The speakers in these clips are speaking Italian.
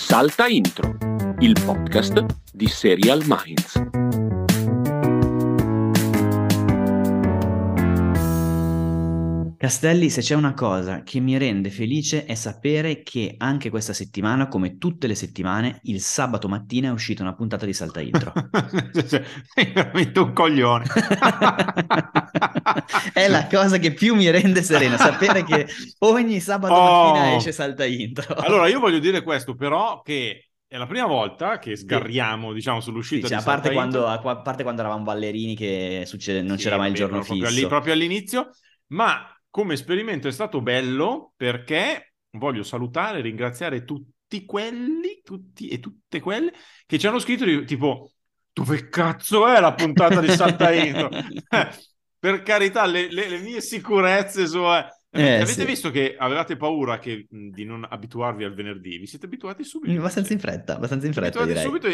Salta Intro, il podcast di Serial Minds. Castelli, se c'è una cosa che mi rende felice è sapere che anche questa settimana, come tutte le settimane, il sabato mattina è uscita una puntata di Salta Intro. Sei veramente un coglione. è la cosa che più mi rende serena, sapere che ogni sabato Oh. mattina esce Salta Intro. allora, io voglio dire questo, però, che è la prima volta che sgarriamo, diciamo, Sì, sull'uscita cioè, di a, parte quando, a parte quando eravamo ballerini che succede, non Sì, c'era mai il giorno proprio fisso. proprio all'inizio, ma come esperimento è stato bello perché voglio salutare e ringraziare tutti quelli, tutti e tutte quelle che ci hanno scritto di- tipo dove cazzo è la puntata di Salta Intro? Eh, per carità, le, le- le mie sicurezze su... eh, avete sì. visto che avevate paura che, di non abituarvi al venerdì? Vi siete abituati subito? Abbastanza in fretta, abbastanza in fretta Abituati subito,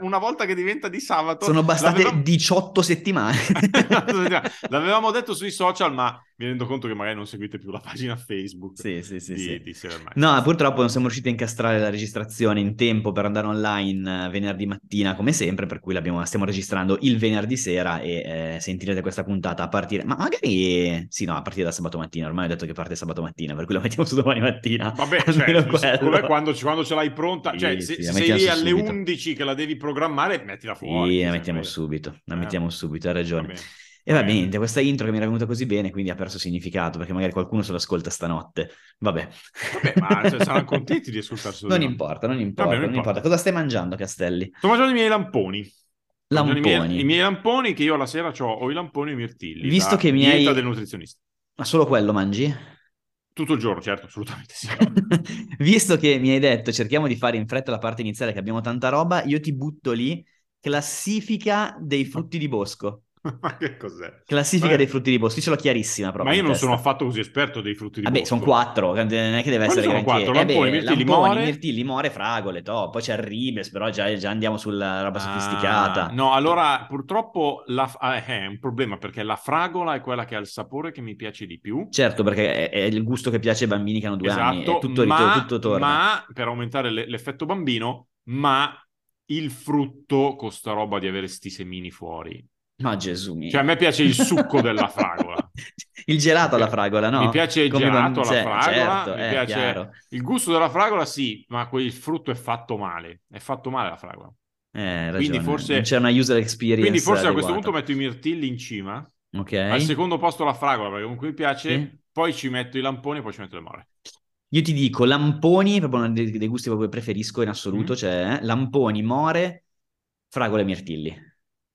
una volta che diventa di sabato... Sono bastate l'avevamo- 18 settimane. L'avevamo detto sui social, ma mi rendo conto che magari non seguite più la pagina Facebook Sì, sì, sì, di, sì. di. No, purtroppo non siamo riusciti a incastrare la registrazione in tempo per andare online eh, venerdì mattina, come sempre, per cui stiamo registrando il venerdì sera e eh, sentirete questa puntata a partire... Ma magari... Sì, no, a partire da sabato mattina, ormai ho detto che parte sabato mattina, per cui la mettiamo su domani mattina. Vabbè, cioè, come quando, quando ce l'hai pronta, Sì, cioè sì, se, se sei lì alle subito. 11 che la devi programmare, mettila fuori. Sì, la mettiamo vai- subito, la Eh. mettiamo subito, hai ragione. E va bene, questa intro che mi era venuta così bene, quindi ha perso significato, perché magari qualcuno se l'ascolta stanotte. Vabbè. Vabbè, ma cioè, saranno contenti di ascoltarselo. Non importa, non importa, Vabbè, non non importa. importa. Cosa stai mangiando, Castelli? Sto mangiando i miei lamponi. Mangiando I miei, Lamponi. i miei lamponi che io alla sera ho, o i lamponi o i mirtilli. Visto che mi hai- del nutrizionista. Ma solo quello mangi? Tutto il giorno, certo, assolutamente sì. Visto che mi hai detto cerchiamo di fare in fretta la parte iniziale che abbiamo tanta roba, io ti butto lì classifica dei frutti di bosco. ma che cos'è? Classifica Eh. dei frutti di bosco, ce l'ho chiarissima proprio Ma io non testa. sono affatto così esperto dei frutti di Vabbè, bosco. sono quattro, non è che deve essere sono quattro? Eh beh, mirtilli, lamponi, more? mirtilli, more, fragole, to. Poi c'è il ribes, però già, già andiamo sulla roba Ah, sofisticata. no, allora purtroppo la, ah, è un problema perché la fragola è quella che ha il sapore che mi piace di più. Certo, perché è, è il gusto che piace ai bambini che hanno due anni, Esatto, è tutto, ma, tutto torna. ma per aumentare le- l'effetto bambino, ma il frutto con sta roba di avere sti semini fuori. No, Gesù mio. Cioè a me piace il succo della fragola. Il gelato alla fragola, no? Mi piace il Come gelato alla fragola, certo, mi è piace chiaro. il gusto della fragola sì, ma quel frutto è fatto male, è fatto male la fragola. Eh, Quindi forse- Non c'è una user experience Quindi forse a questo adeguata. punto metto i mirtilli in cima, Ok. al secondo posto la fragola perché comunque mi piace, Sì. poi ci metto i lamponi e poi ci metto le more. Io ti dico, lamponi, proprio uno dei, dei gusti che preferisco in assoluto, Mm. cioè eh, lamponi, more, fragole e mirtilli.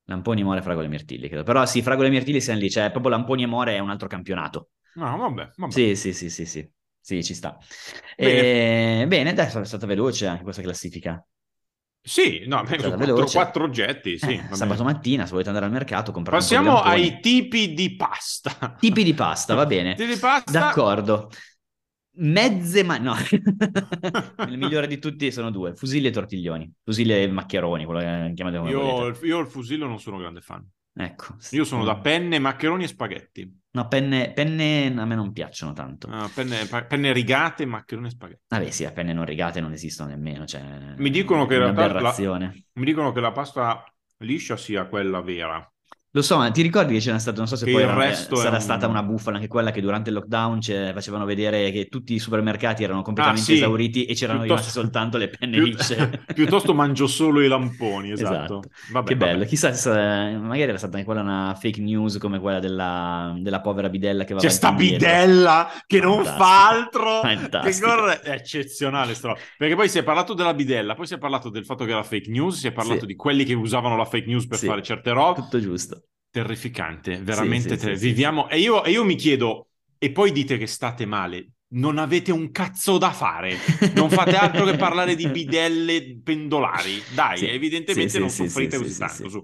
Lamponi, more, fragole e mirtilli, credo. Però sì, fragole e mirtilli siamo lì, cioè proprio lamponi e more è un altro campionato. No, vabbè, vabbè. Sì, sì, sì, sì, sì. Sì, ci sta. Bene. E... Bene, dai, è stata veloce anche questa classifica. Sì, no, quattro, quattro oggetti, sì. Eh, sabato mattina, se volete andare al mercato, comprate un po' di Passiamo ai tipi di pasta. Tipi di pasta, va bene. Tipi di pasta. D'accordo. Mezze ma no, il migliore di tutti sono due, fusilli e tortiglioni, fusilli e maccheroni, quello che chiamate come Io, io il fusillo non sono grande fan. Ecco. Io sono da penne, maccheroni e spaghetti. No, penne, penne a me non piacciono tanto. Ah, penne, penne rigate, maccheroni e spaghetti. Vabbè, sì, a penne non rigate non esistono nemmeno, cioè Mi dicono la-. Mi dicono che la pasta liscia sia quella vera. Lo so, ma ti ricordi che c'era stato, non so se Che poi il era- resto sarà un- stata una bufala anche quella che durante il lockdown facevano vedere che tutti i supermercati erano completamente Ah, sì. esauriti e c'erano Piuttosto- soltanto le penne lisce. Piuttosto mangio solo i lamponi, esatto. Esatto. Vabbè, che vabbè. bello, chissà se magari era stata anche quella una fake news come quella della, della povera bidella che va C'è sta bidella che non Fantastica. fa altro che Fantastica. corre. È eccezionale sta. Perché poi si è parlato della bidella, poi si è parlato del fatto che era fake news, si è parlato Sì. di quelli che usavano la fake news per Sì. fare certe robe. Tutto giusto. Terrificante, veramente. sì, ter- sì, Viviamo. E, io, e io mi chiedo, e poi dite che state male. Non avete un cazzo da fare, non fate altro che parlare di bidelle pendolari. Dai, Sì, evidentemente sì, non sì, soffrite sì, così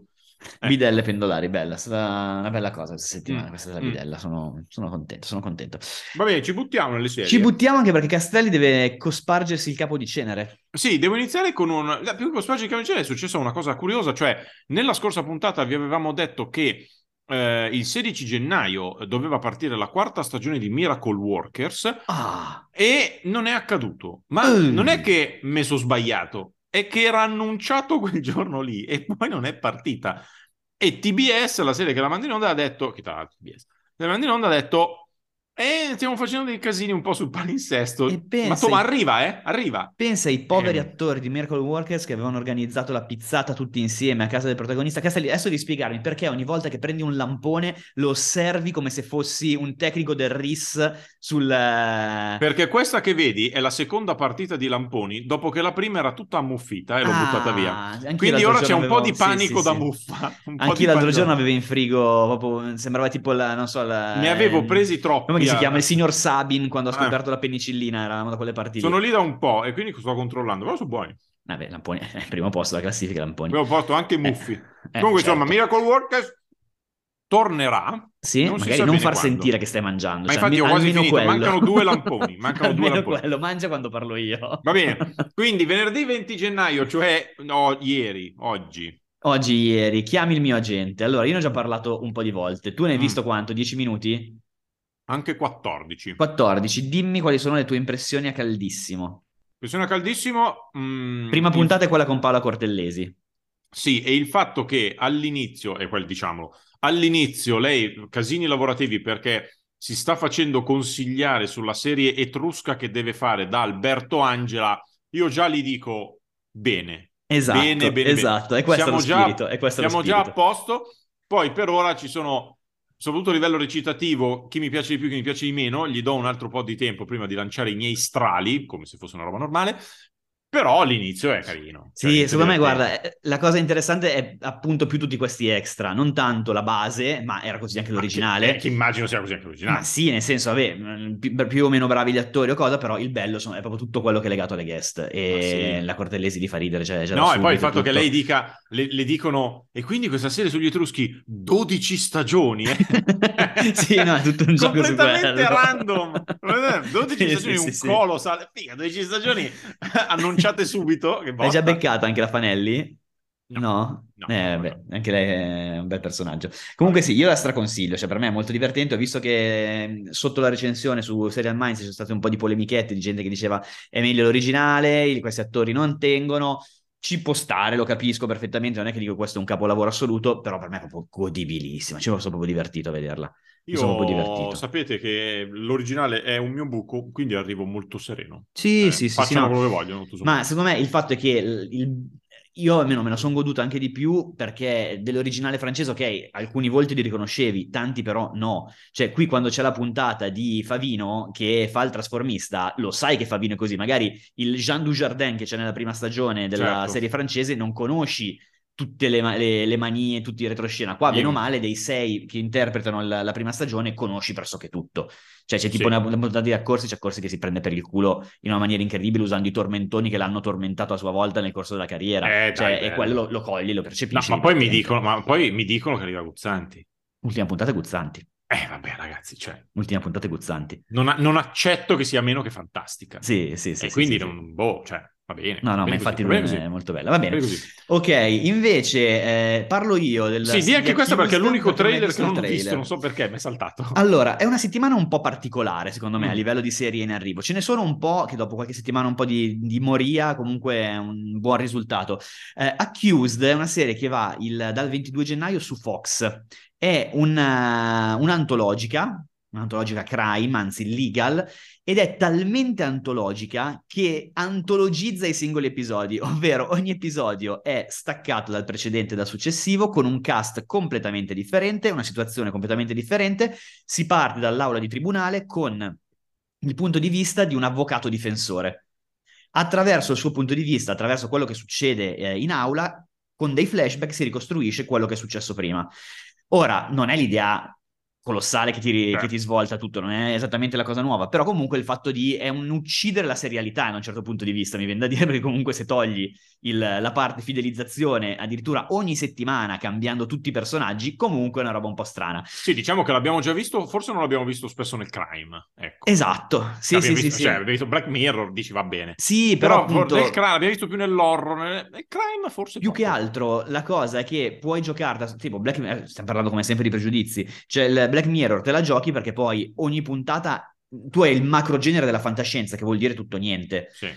Eh. Bidelle pendolari, bella, è stata una bella cosa questa settimana, Mm, questa della mm. bidella, sono, sono contento, sono contento. Va bene, ci buttiamo nelle serie. Ci buttiamo anche perché Castelli deve cospargersi il capo di cenere. Sì, devo iniziare con un... la- Più che con Spaggi Camicia è successa una cosa curiosa, cioè nella scorsa puntata vi avevamo detto che eh, il 16 gennaio doveva partire la quarta stagione di Miracle Workers Ah, e non è accaduto. Ma Mm. non è che mi sono sbagliato, è che era annunciato quel giorno lì e poi non è partita. E TBS, la serie che la manda in onda, ha detto, che tra l'altro TBS, la manda in onda ha detto, eh, stiamo facendo dei casini un po' sul palinsesto. E Ma Tom, arriva, eh, arriva. pensa ai poveri Eh. attori di Miracle Workers che avevano organizzato la pizzata tutti insieme a casa del protagonista. Lì- Adesso devi spiegarmi perché ogni volta che prendi un lampone lo osservi come se fossi un tecnico del RIS sul... eh, Perché questa che vedi è la seconda partita di Lamponi, dopo che la prima era tutta ammuffita e l'ho Ah, buttata via. Quindi ora c'è un po' avevo- di sì, panico sì, da sì. muffa. po' di l'altro panico. giorno avevo in frigo, proprio, sembrava tipo la, non so, la... Ne avevo presi troppi. Si chiama? Il signor Sabin quando ha Ah. scoperto la penicillina, eravamo da quelle parti lì. Sono lì da un po' e quindi sto controllando, però sono buoni. Vabbè, Lamponi, è il primo posto della classifica, Lamponi. Abbiamo portato anche i muffi. Eh, Comunque, certo. insomma, Miracle Workers tornerà. Sì, non magari non far quando. sentire che stai mangiando. Ma cioè, infatti ho quasi finito, quello. mancano due lamponi, mancano due lamponi. quello, mangia quando parlo io. Va bene. Quindi venerdì 20 gennaio, cioè no, ieri, oggi. Oggi, ieri, chiami il mio agente. Allora, io ne ho già parlato un po' di volte. Tu ne hai Mm. visto quanto? 10 minuti? Anche 14. 14. Dimmi quali sono le tue impressioni a caldissimo. Pressione a caldissimo. mm, Prima il- puntata è quella con Paola Cortellesi. Sì, e il fatto che all'inizio, e quel diciamolo, all'inizio lei casini lavorativi perché si sta facendo consigliare sulla serie etrusca che deve fare da Alberto Angela, io già gli dico bene. Esatto, Bene, bene, esatto. bene. È questo Siamo lo già- spirito. È questo lo Siamo già a posto. Poi per ora ci sono, soprattutto a livello recitativo, chi mi piace di più, chi mi piace di meno, gli do un altro po' di tempo prima di lanciare i miei strali, come se fosse una roba normale. Però l'inizio è carino. Sì, Cioè, secondo me, guarda, eh, la cosa interessante è appunto più tutti questi extra, non tanto la base, ma era così anche l'originale. Che, eh, che immagino sia così anche l'originale. Ma sì, nel senso, vabbè, pi- più o meno bravi gli attori o cosa, però il bello insomma, è proprio tutto quello che è legato alle guest. E sì. la Cortellesi li fa ridere, cioè, da No, e poi il fatto che tutto. lei dica, le, le dicono, e quindi questa serie sugli Etruschi, 12 stagioni. eh?" Sì, no, è tutto un gioco Completamente random. 12 Sì, stagioni, sì, un sì, sì. colossal. Figa, 12 stagioni annunciate subito. Che L'hai già beccata anche la Fanelli? No. No? No, Eh, no. anche lei è un bel personaggio. Comunque sì, io la straconsiglio, cioè per me è molto divertente. Ho visto che sotto la recensione su Serial Minds ci sono state un po' di polemichette di gente che diceva è meglio l'originale, questi attori non tengono. Ci può stare, lo capisco perfettamente, non è che dico questo è un capolavoro assoluto, però per me è proprio godibilissima, ci sono proprio divertito a vederla. Mi sono proprio Io divertito. sapete che l'originale è un mio buco, quindi arrivo molto sereno. Sì, Eh, sì, sì, sì, facciano no. quello che vogliono. Ma secondo me il fatto è che il- il- io almeno me la sono goduta anche di più perché dell'originale francese, ok, alcuni volti li riconoscevi, tanti però no. Cioè, qui quando c'è la puntata di Favino che fa il trasformista, lo sai che Favino è così. Magari il Jean Dujardin che c'è nella prima stagione della Certo. serie francese non conosci tutte le, le- le manie, tutti i retroscena. Qua, bene o male, dei sei che interpretano la, la prima stagione, conosci pressoché tutto. Cioè, c'è tipo Sì. una, puntata di Accorsi, c'è Accorsi che si prende per il culo in una maniera incredibile usando i tormentoni che l'hanno tormentato a sua volta nel corso della carriera. Eh, cioè, dai, e quello lo, lo cogli, lo No, percepisci. ma poi mi dicono, ma poi mi dicono che arriva Guzzanti. Ultima puntata Guzzanti. Eh, vabbè, ragazzi, cioè, Ultima puntata Guzzanti. non, non accetto che sia meno che fantastica. Sì, sì, sì. e sì, quindi sì. non, boh, cioè, va bene. No, no, ma bene infatti così, va lui è molto bella. Va bene. bene. Ok, invece eh, parlo io del Sì, di anche The questa perché è l'unico trailer che non ho visto, trailer. non so perché, mi è saltato. Allora, è una settimana un po' particolare, secondo me, Mm. a livello di serie in arrivo. Ce ne sono un po' che dopo qualche settimana un po' di, di moria, comunque è un buon risultato. Eh, Accused è una serie che va il- dal 22 gennaio su Fox. È una- un'antologica, un'antologica crime, anzi legal, ed è talmente antologica che antologizza i singoli episodi, ovvero ogni episodio è staccato dal precedente e dal successivo con un cast completamente differente, una situazione completamente differente. Si parte dall'aula di tribunale con il punto di vista di un avvocato difensore. Attraverso il suo punto di vista, attraverso quello che succede eh, in aula, con dei flashback si ricostruisce quello che è successo prima. Ora, non è l'idea colossale che ti, che Certo. ti svolta tutto, non è esattamente la cosa nuova, però comunque il fatto di è un uccidere la serialità da un certo punto di vista, mi viene da dire, perché comunque se togli il- la parte fidelizzazione addirittura ogni settimana cambiando tutti i personaggi, comunque è una roba un po' strana. Sì, diciamo che l'abbiamo già visto, forse non l'abbiamo visto spesso nel crime. Ecco. Esatto, sì, Abbiamo sì, visto, sì, cioè, abbiamo visto Black Mirror, dici va bene. Sì, però, Però, appunto... nel crime l'abbiamo visto più nell'horror, nel, nel crime forse Più che poco. altro la cosa è che puoi giocare, tipo Black Mirror, stiamo parlando come sempre di pregiudizi, cioè il Black Mirror te la giochi perché poi ogni puntata tu hai il macro genere della fantascienza che vuol dire tutto niente. Sì.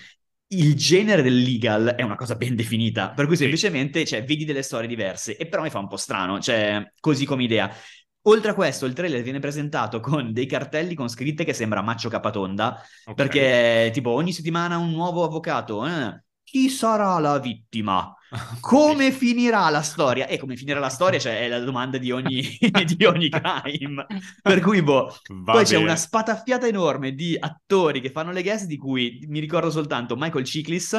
Il genere del legal è una cosa ben definita, per cui Sì. semplicemente cioè, vedi delle storie diverse e però mi fa un po' strano, cioè così come idea. Oltre a questo, il trailer viene presentato con dei cartelli con scritte che sembra Maccio Capatonda, Ok. perché tipo ogni settimana un nuovo avvocato. eh, chi sarà la vittima? Come finirà la storia? E come finirà la storia, cioè, è la domanda di ogni, di ogni crime. Per cui, boh. Va Poi c'è bene. una spataffiata enorme di attori che fanno le guest, di cui mi ricordo soltanto Michael Chiklis,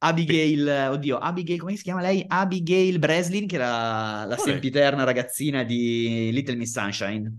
Abigail, oddio, Abigail, come si chiama lei? Abigail Breslin, che era la sempiterna ragazzina di Little Miss Sunshine.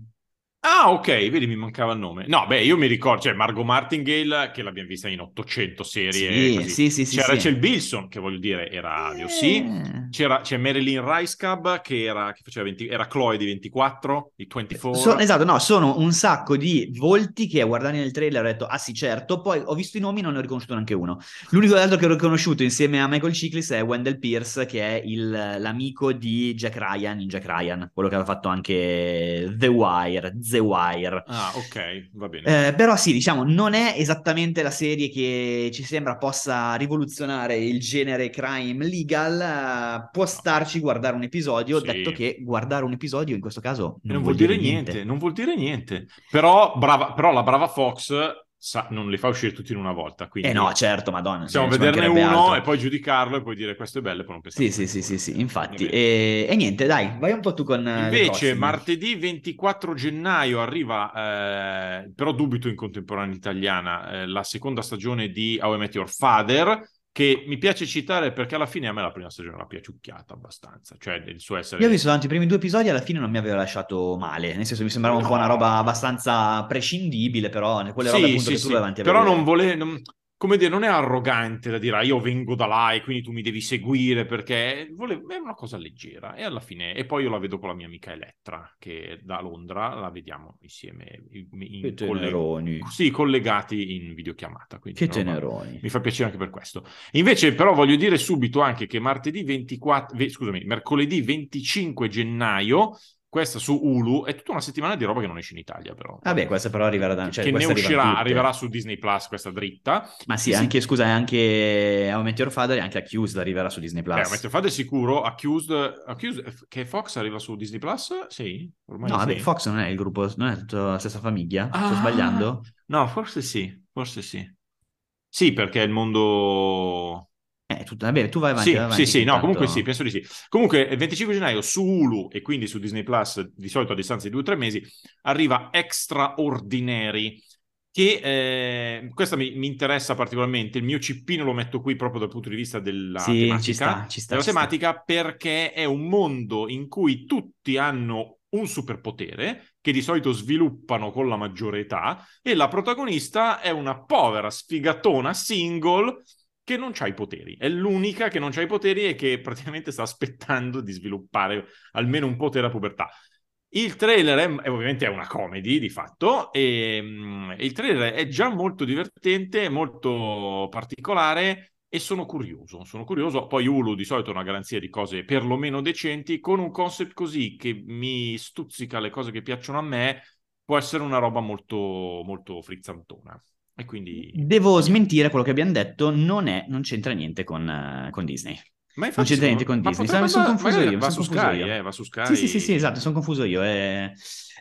Ah, ok, vedi, mi mancava il nome. No, beh, io mi ricordo, cioè Margot Martingale, che l'abbiamo vista in 800 serie. Sì, così. sì, sì, sì, C'è sì. Rachel Bilson, che voglio dire, era. Eh. C'era, c'è Marilyn Ricecab, che era, che faceva 20 era Chloe di 24, di 24. So- esatto, no, sono un sacco di volti che a guardare nel trailer ho detto, ah sì, certo, poi ho visto i nomi e non ne ho riconosciuto neanche uno. L'unico altro che ho riconosciuto insieme a Michael Chiklis è Wendell Pierce, che è il- l'amico di Jack Ryan, in Jack Ryan, quello che aveva fatto anche The Wire, The Wire. Ah, ok, va bene. Eh, però sì, diciamo, non è esattamente la serie che ci sembra possa rivoluzionare il genere crime legal. eh, può starci guardare un episodio, Sì. detto che guardare un episodio in questo caso E non vuol dire niente. non vuol dire niente. Però, brava, però la brava Fox sa- non li fa uscire tutti in una volta, quindi Eh no, certo, madonna. possiamo ci vederne uno altro. e poi giudicarlo e poi dire questo è bello e poi non pensare. Sì, sì, sì, sì, sì, infatti. E, e niente, dai, vai un po' tu con eh, Invece, martedì 24 gennaio arriva, eh, però dubito in contemporanea italiana, eh, la seconda stagione di How I Met Your Father, che mi piace citare perché alla fine a me la prima stagione l'ha piaciucchiata abbastanza, cioè il suo essere... Io ho visto tanto i primi due episodi, alla fine non mi aveva lasciato male, nel senso mi sembrava un po' una roba abbastanza prescindibile, però quelle robe Sì, appunto sì, che tu sì. vai avanti a Però non vuole... non- Come dire, non è arrogante da dire "Ah, io vengo da là e quindi tu mi devi seguire perché vuole- è una cosa leggera e alla fine e poi io la vedo con la mia amica Elettra che da Londra la vediamo insieme in, colle- teneroni. sì, collegati in videochiamata quindi Che una roba- teneroni. mi fa piacere anche per questo. Invece, però, voglio dire subito anche che martedì 24, ve- scusami, mercoledì 25 gennaio, questa su Hulu, è tutta una settimana di roba che non esce in Italia, però. Vabbè, questa però arriverà da... Cioè, che ne uscirà, arriverà su Disney Plus, questa dritta. Ma sì, Sì, sì. anche, scusa, anche How I Met Your Father e anche Accused arriverà su Disney+. Beh, mentre fate sicuro, Accused, Accused, che Fox arriva su Disney Plus? Sì, ormai No, vabbè, sì. Fox non è il gruppo, non è tutta la stessa famiglia? Sto Ah! sbagliando? No, forse sì, forse sì. Sì, perché è il mondo... Eh, tutta... vabbè, tu vai avanti, Sì, vai avanti, sì, sì, no, comunque sì, penso di sì. Comunque, il 25 gennaio su Hulu e quindi su Disney Plus, di solito a distanza di due o tre mesi, arriva Extraordinary, che eh, questa mi, mi interessa particolarmente. Il mio cippino lo metto qui proprio dal punto di vista della Sì, tematica, ci sta, ci sta, della ci sta. tematica perché è un mondo in cui tutti hanno un superpotere che di solito sviluppano con la maggiore età e la protagonista è una povera sfigatona single che non ha i poteri. È l'unica che non ha i poteri e che praticamente sta aspettando di sviluppare almeno un potere a pubertà. Il trailer è, ovviamente è una comedy di fatto e mm, il trailer è già molto divertente, molto particolare e sono curioso, sono curioso. Poi Hulu di solito è una garanzia di cose perlomeno decenti, con un concept così che mi stuzzica le cose che piacciono a me, può essere una roba molto, molto frizzantona. E quindi... Devo smentire quello che abbiamo detto, non è, non c'entra niente con, eh, con Disney. Ma Non c'entra niente con Disney, sono andare- confuso io, Va sono su Sky, eh, va su Sky. Sì, sì, sì, sì, esatto, sono confuso io. eh,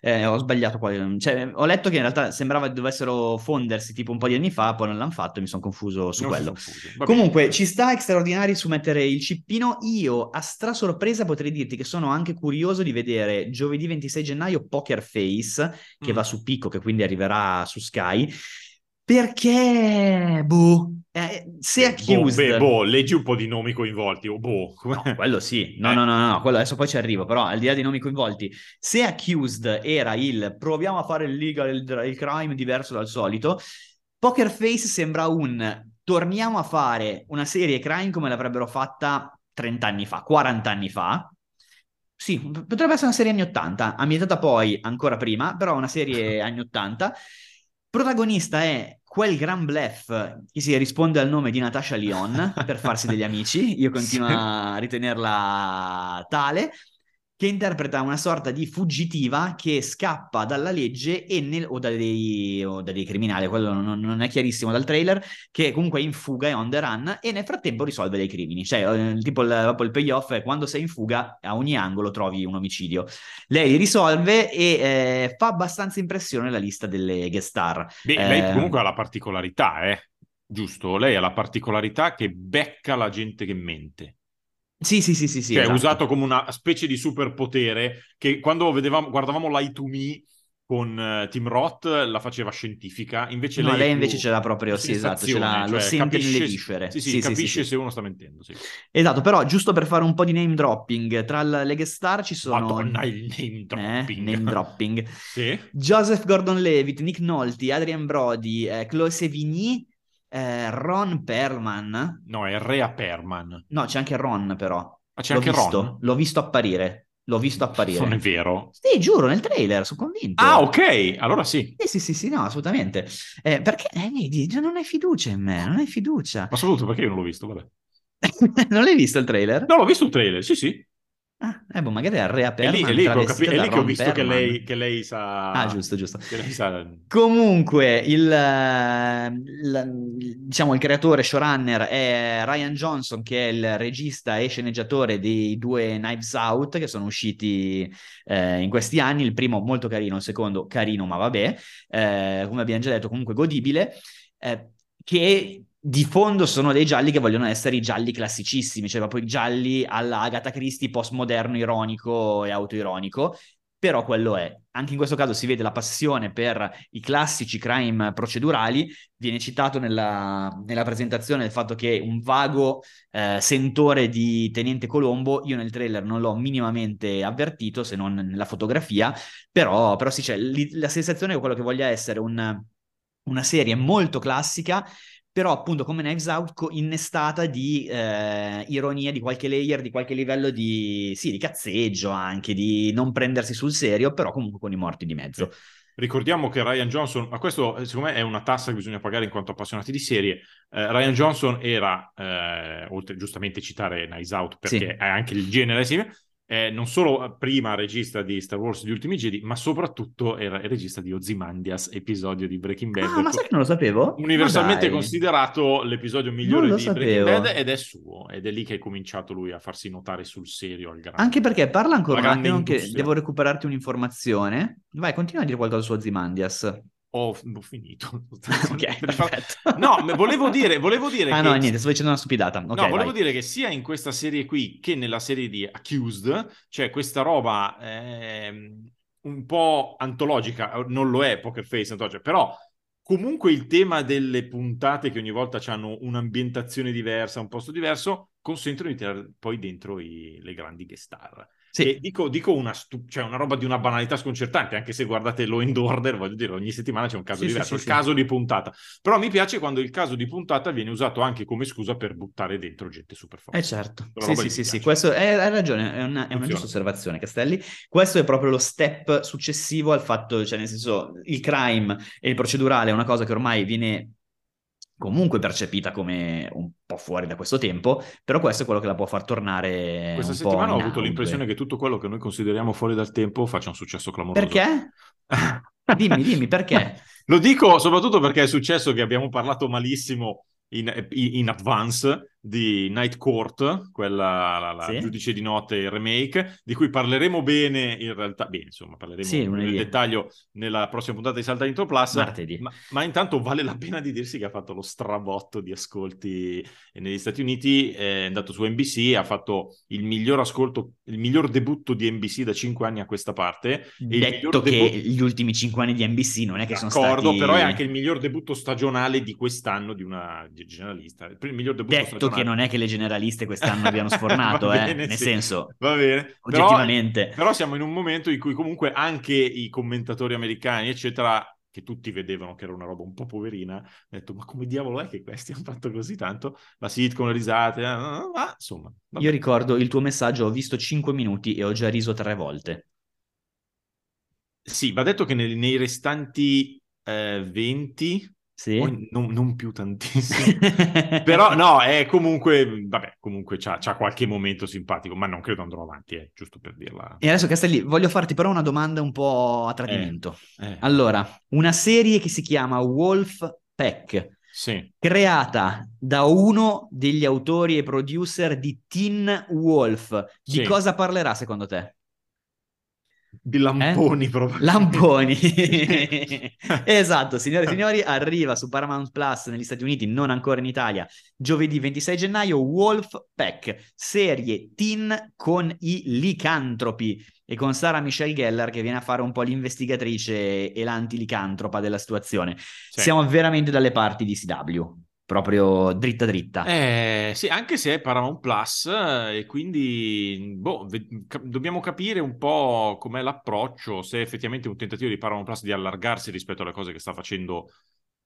eh, ho sbagliato qua. Cioè, ho letto che in realtà sembrava che dovessero fondersi tipo un po' di anni fa, poi non l'hanno fatto e mi sono confuso su Non quello. Comunque, bene. ci sta straordinari su mettere il cippino. Io, a stra sorpresa, potrei dirti che sono anche curioso di vedere giovedì 26 gennaio Poker Face, che Mm. va su Picco, che quindi arriverà su Sky. Perché, boh, eh, se Boh, accused... beh, boh, leggi un po' di nomi coinvolti, o boh. No, quello sì, no, Eh. no, no, no, no, quello adesso poi ci arrivo, però al di là dei nomi coinvolti, se Accused era il proviamo a fare il legal, il, il crime diverso dal solito, Poker Face sembra un torniamo a fare una serie crime come l'avrebbero fatta 30 anni fa, 40 anni fa. Sì, potrebbe essere una serie anni 80, ambientata poi ancora prima, però una serie anni 80. Protagonista è quel gran bluff che si risponde al nome di Natasha Lyon per farsi degli amici, io continuo a ritenerla tale, che interpreta una sorta di fuggitiva che scappa dalla legge e nel- o, da dei, o da dei criminali, quello non, non è chiarissimo dal trailer, che comunque è in fuga, è on the run, e nel frattempo risolve dei crimini. Cioè, eh, tipo il, il payoff è quando sei in fuga, a ogni angolo trovi un omicidio. Lei risolve e eh, fa abbastanza impressione la lista delle guest star. Beh, lei Eh, comunque ha la particolarità, eh? Giusto? Lei ha la particolarità che becca la gente che mente. Sì, sì, sì, sì, sì, cioè, è esatto. usato come una specie di superpotere che quando vedevamo, guardavamo Lie to Me con eh, Tim Roth la faceva scientifica, invece No, lei, lei invece ce l'ha proprio, sì, esatto, ce l'ha- sensazione, lo cioè, sente capisce- nelle viscere. Sì, sì, Sì, capisce sì, se uno sta mentendo, sì. Esatto, però giusto per fare un po' di name dropping, tra le guest star ci sono... Madonna, il name Eh, dropping. name dropping. Sì? Joseph Gordon-Levitt, Nick Nolte, Adrian Brody, eh, Chloe Sevigny, eh, Ron Perlman. No, è Rea Perman. No, c'è anche Ron però. Ah, c'è L'ho anche visto, Ron? L'ho visto apparire. L'ho visto apparire. Non è vero. Sì, giuro, nel trailer, sono convinto. Ah, ok, allora sì. Sì, sì, sì, sì, no, assolutamente. Eh, perché, eh, vedi, non hai fiducia in me, non hai fiducia. Ma soprattutto perché io non l'ho visto, vabbè. non l'hai visto il trailer? No, l'ho visto il trailer, sì, sì. Ah, eh, boh, magari è Rea È lì, è lì capi- è lì che ho visto che lei, che lei sa... Ah, giusto, giusto. Sa... Comunque, il, il- diciamo, il creatore showrunner è Ryan Johnson, che è il regista e sceneggiatore dei due Knives Out che sono usciti eh, in questi anni. Il primo molto carino, il secondo carino, ma vabbè, eh, come abbiamo già detto, comunque godibile, eh, che di fondo sono dei gialli che vogliono essere i gialli classicissimi, cioè proprio i gialli alla Agatha Christie postmoderno, ironico e autoironico però quello è. Anche in questo caso si vede la passione per i classici crime procedurali, viene citato nella, nella presentazione il fatto che un vago eh, sentore di Tenente Colombo, io nel trailer non l'ho minimamente avvertito, se non nella fotografia, però, però sì, c'è li- la sensazione è quello che voglia essere un- una serie molto classica, però appunto come Knives Out innestata di eh, ironia, di qualche layer, di qualche livello di, sì, di cazzeggio anche, di non prendersi sul serio, però comunque con i morti di mezzo. Ricordiamo che Ryan Johnson, ma questo eh, secondo me è una tassa che bisogna pagare in quanto appassionati di serie. Eh, Ryan Johnson era, eh, oltre giustamente citare Nice Out perché Sì. è anche il genere simile, eh, non solo prima regista di Star Wars Gli Ultimi Jedi, ma soprattutto era il regista di Ozymandias, episodio di Breaking Bad. Ah, ma sai che non lo sapevo? Universalmente considerato l'episodio migliore di Breaking sapevo. Bad ed è suo, ed è lì che è cominciato lui a farsi notare sul serio al grande. Anche perché parla ancora un attimo che devo recuperarti un'informazione. Vai, continua a dire qualcosa su Ozymandias. Ho, ho finito. ok, perfetto. No, volevo dire, volevo dire Ah che... no, niente, sto dicendo una stupidata. Ok, no, volevo vai. dire che sia in questa serie qui che nella serie di Accused c'è questa roba ehm, un po' antologica, non lo è Poker Face, antologica, però comunque il tema delle puntate che ogni volta hanno un'ambientazione diversa, un posto diverso, consentono di tirare poi dentro i- le grandi guest star. Sì. Dico, dico una, stu- cioè una roba di una banalità sconcertante, anche se guardate Law and Order, voglio dire, ogni settimana c'è un caso Sì, diverso, sì, il caso di puntata. Però mi piace quando il caso di puntata viene usato anche come scusa per buttare dentro gente super forte. Eh certo, sì sì sì, sì, questo è, hai ragione, è una, è una giusta osservazione Castelli. Questo è proprio lo step successivo al fatto, cioè nel senso, il crime e il procedurale è una cosa che ormai viene comunque percepita come un po' fuori da questo tempo, però questo è quello che la può far tornare Questa settimana ho avuto l'impressione che tutto quello che noi consideriamo fuori dal tempo faccia un successo clamoroso. Perché? Dimmi, dimmi, perché? Lo dico soprattutto perché è successo che abbiamo parlato malissimo in, in advance di Night Court, quella la, la Sì. giudice di notte il remake, di cui parleremo bene in realtà, bene insomma, parleremo Sì, nel dettaglio nella prossima puntata di Salta Intro Plus, Martedì. ma, ma intanto vale la pena di dirsi che ha fatto lo strabotto di ascolti negli Stati Uniti, è andato su NBC, ha fatto il miglior ascolto, il miglior debutto di NBC da cinque anni a questa parte. Detto che debutto- gli ultimi cinque anni di NBC non è che sono stati... però è anche il miglior debutto stagionale di quest'anno di una generalista. Il miglior debutto Detto stagionale. Che non è che le generaliste quest'anno abbiano sfornato, eh, bene, nel sì. senso, Va bene. Però- oggettivamente. Però, siamo in un momento in cui comunque anche i commentatori americani, eccetera, che tutti vedevano che era una roba un po' poverina, hanno detto ma come diavolo è che questi hanno fatto così tanto? La sitcom, le risate, eh, ma insomma. vabbè. Io ricordo il tuo messaggio, ho visto 5 minuti e ho già riso tre volte. Sì, va detto che nei, nei restanti eh, 20, Sì? poi non, non più tantissimi, Però no, è comunque, vabbè, comunque c'ha, c'ha qualche momento simpatico, ma non credo andrò avanti, eh, giusto per dirla. E adesso Castelli, voglio farti però una domanda un po' a tradimento. Eh, Allora, una serie che si chiama Wolf Pack, sì. creata da uno degli autori e producer di Teen Wolf, di Sì. cosa parlerà secondo te? Di lamponi proprio. Eh? Lamponi. esatto, signore e signori, arriva su Paramount Plus negli Stati Uniti, non ancora in Italia, giovedì 26 gennaio, Wolf Pack, serie teen con i licantropi e con Sarah Michelle Gellar che viene a fare un po' l'investigatrice e l'antilicantropa della situazione. Sì. Siamo veramente dalle parti di CW, proprio dritta dritta. Eh, sì, anche se è Paramount Plus eh, e quindi boh, dobbiamo capire un po' com'è l'approccio, se è effettivamente un tentativo di Paramount Plus di allargarsi rispetto alle cose che sta facendo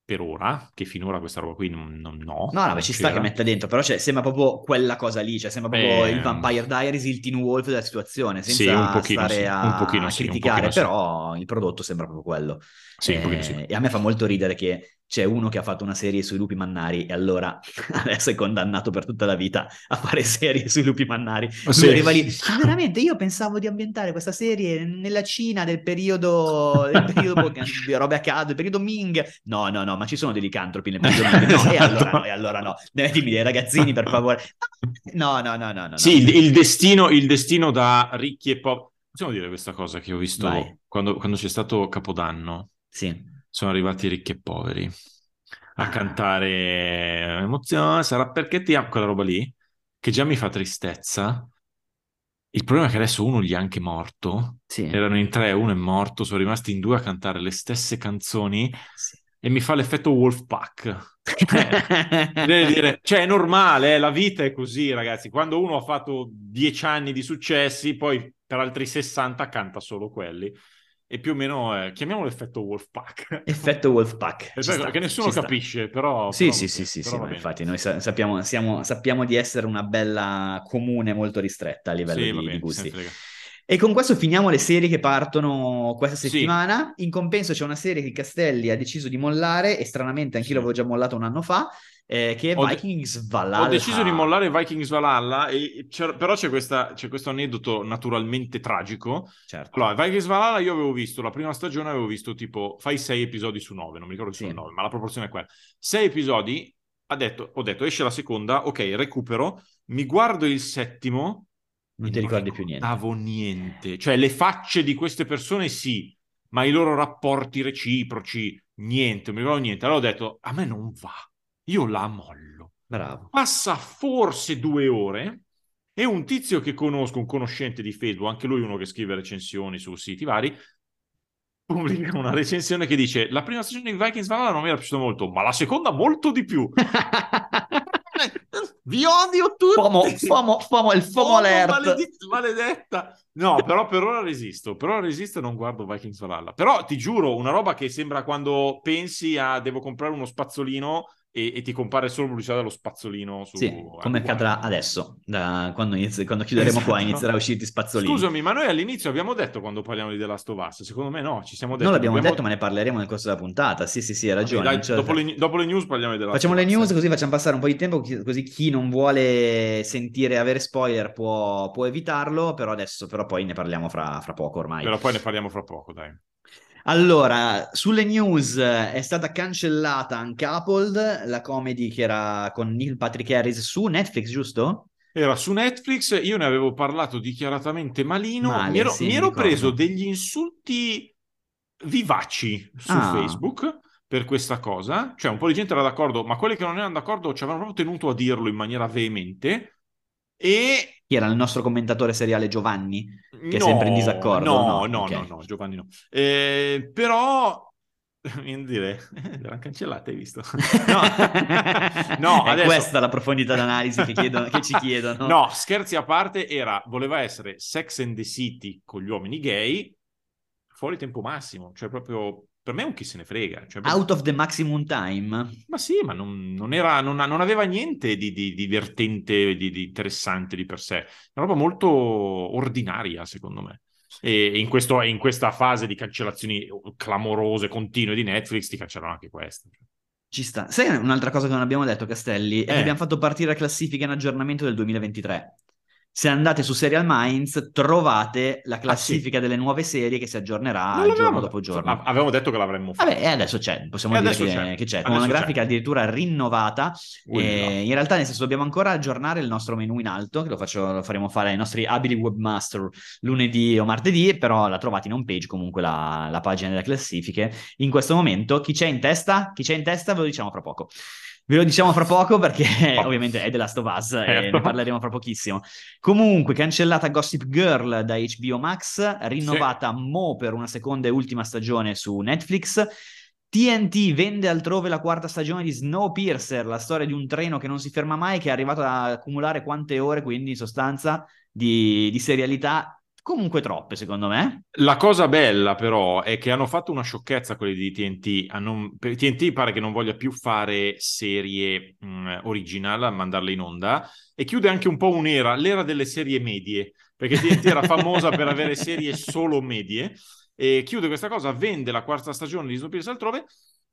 per ora, che finora questa roba qui non, non- no. No, no, beh, ci sta c'era. che metta dentro, però cioè, sembra proprio quella cosa lì, cioè sembra proprio Eh, il Vampire Diaries, il Teen Wolf della situazione, senza Sì, un pochino stare sì, a, un pochino a sì, un criticare, pochino sì. però il prodotto sembra proprio quello. Sì, un Eh, pochino sì. E a me fa molto ridere che c'è uno che ha fatto una serie sui lupi mannari e allora adesso è condannato per tutta la vita a fare serie sui lupi mannari. Lui Sì. arriva lì, "Ah, veramente io pensavo di ambientare questa serie nella Cina del periodo, del periodo boh, robe a caso, del periodo Ming. No, no, no, ma ci sono dei licantropi nel periodo Ming. No, e allora no, e allora no. Dimmi dei ragazzini, per favore. No, no, no, no, no. no. Sì, il, il destino, il destino da ricchi e poveri. Possiamo dire questa cosa che ho visto quando, quando c'è stato Capodanno? Sì. Sono arrivati ricchi e poveri a Ah. cantare Emozione, sarà perché ti amo, quella roba lì, che già mi fa tristezza. Il problema è che adesso uno gli è anche morto. Sì. Erano in tre, uno è morto, sono rimasti in due a cantare le stesse canzoni Sì. e mi fa l'effetto Wolfpack. Devi dire, cioè è normale, eh, la vita è così, ragazzi. Quando uno ha fatto dieci anni di successi, poi per altri 60 canta solo quelli. E più o meno eh, chiamiamolo effetto Wolfpack. Effetto Wolfpack. È Ci vero sta, che nessuno capisce, però... Sì, però sì, sì, sì, però sì, infatti noi sa- sappiamo, siamo- sappiamo di essere una bella comune molto ristretta a livello Sì, di, di gusti. E con questo finiamo le serie che partono questa Sì. settimana. In compenso c'è una serie che Castelli ha deciso di mollare e stranamente anch'io Sì. l'avevo già mollato un anno fa, eh, che è Ho Vikings Valhalla. Ho deciso di mollare Vikings Valhalla, e c'è- però c'è, questa- c'è questo aneddoto naturalmente tragico. Certo. Allora, Vikings Valhalla io avevo visto, la prima stagione avevo visto tipo, fai sei episodi su nove, non mi ricordo se Sì. sono nove, ma la proporzione è quella. Sei episodi, ha detto, ho detto, esce la seconda, ok, recupero, mi guardo il settimo, Non ti ricordi più niente. ricordavo niente. Cioè, le facce di queste persone sì, ma i loro rapporti reciproci, niente, non mi ricordo niente. Allora ho detto, a me non va, io la mollo. Bravo. Passa forse due ore e un tizio che conosco, un conoscente di Facebook, anche lui uno che scrive recensioni su siti vari, pubblica una recensione che dice la prima stagione di Vikings Valhalla non mi era piaciuta molto, ma la seconda molto di più. Vi odio tutti! Fomo, fomo, fomo, il FOMO Fomo alert. maledi- maledetta! No, però per ora resisto. Per ora resisto e non guardo Vikings Valhalla. Però ti giuro, una roba che sembra quando pensi a devo comprare uno spazzolino e, e ti compare solo pubblicità dello spazzolino su... Sì, come eh, accadrà adesso, da quando, inizi- quando chiuderemo qua Esatto. inizierà a uscirti spazzolini. Scusami, ma noi all'inizio abbiamo detto quando parliamo di The Last of Us, secondo me no, ci siamo detti... Non l'abbiamo dobbiamo- detto, ma ne parleremo nel corso della puntata. Sì, sì, sì, hai ragione. dai, dopo, le, dopo le news parliamo di The Last Facciamo of le news così facciamo passare un po' di tempo, così chi non vuole sentire avere spoiler può, può evitarlo, però adesso però poi ne parliamo fra, fra poco ormai. Però poi ne parliamo fra poco, dai. Allora, sulle news eh, è stata cancellata Uncoupled, la comedy che era con Neil Patrick Harris su Netflix, giusto? Era su Netflix, io ne avevo parlato dichiaratamente malino, Male, mi ero, sì, mi ero preso degli insulti vivaci su Ah. Facebook per questa cosa, cioè un po' di gente era d'accordo, ma quelli che non erano d'accordo ci avevano proprio tenuto a dirlo in maniera veemente e Chi era il nostro commentatore seriale Giovanni? Che è no, sempre in disaccordo, No, no? no, Ok. no, no, Giovanni no. Eh, però, dire, l'hanno cancellata, hai visto? No, no è adesso... questa la profondità d'analisi che, chiedono- che ci chiedono. No, scherzi a parte, era, voleva essere Sex and the City con gli uomini gay, fuori tempo massimo, cioè proprio, per me è un chi se ne frega. Cioè, Out of the maximum time. Ma sì, ma non, non era, non, non aveva niente di, di divertente, di, di interessante di per sé, una roba molto ordinaria, secondo me. E in, questo- in questa fase di cancellazioni clamorose, continue di Netflix, ti cancellano anche questa. Ci sta. Sai un'altra cosa che non abbiamo detto, Castelli? È Eh. che abbiamo fatto partire la classifica in aggiornamento del 2023. Se andate su Serial Minds trovate la classifica delle nuove serie che si aggiornerà Ah, giorno dopo giorno. A- Avevamo detto che l'avremmo fatto. Vabbè, e adesso c'è, possiamo E dire che c'è. che c'è, con una grafica c'è. addirittura rinnovata. Ui là. E in realtà, nel senso, dobbiamo ancora aggiornare il nostro menu in alto, che lo, faccio- lo faremo fare ai nostri abili webmaster lunedì o martedì, però la trovate in home page comunque la, la pagina delle classifiche. In questo momento, chi c'è in testa? Chi c'è in testa ve lo diciamo fra poco. Ve lo diciamo fra poco perché Oh. ovviamente è The Last of Us e Certo. ne parleremo fra pochissimo. Comunque, cancellata Gossip Girl da HBO Max, rinnovata Mo per una seconda e ultima stagione su Netflix. TNT vende altrove la quarta stagione di Snowpiercer, la storia di un treno che non si ferma mai, che è arrivato ad accumulare quante ore, quindi in sostanza, di, di serialità. Comunque troppe, secondo me. La cosa bella però è che hanno fatto una sciocchezza quelli di TNT. Hanno- TNT pare che non voglia più fare serie mh, original, a mandarle in onda e chiude anche un po' un'era, l'era delle serie medie, perché TNT era famosa per avere serie solo medie e chiude questa cosa, vende la quarta stagione di Snowpiercer altrove.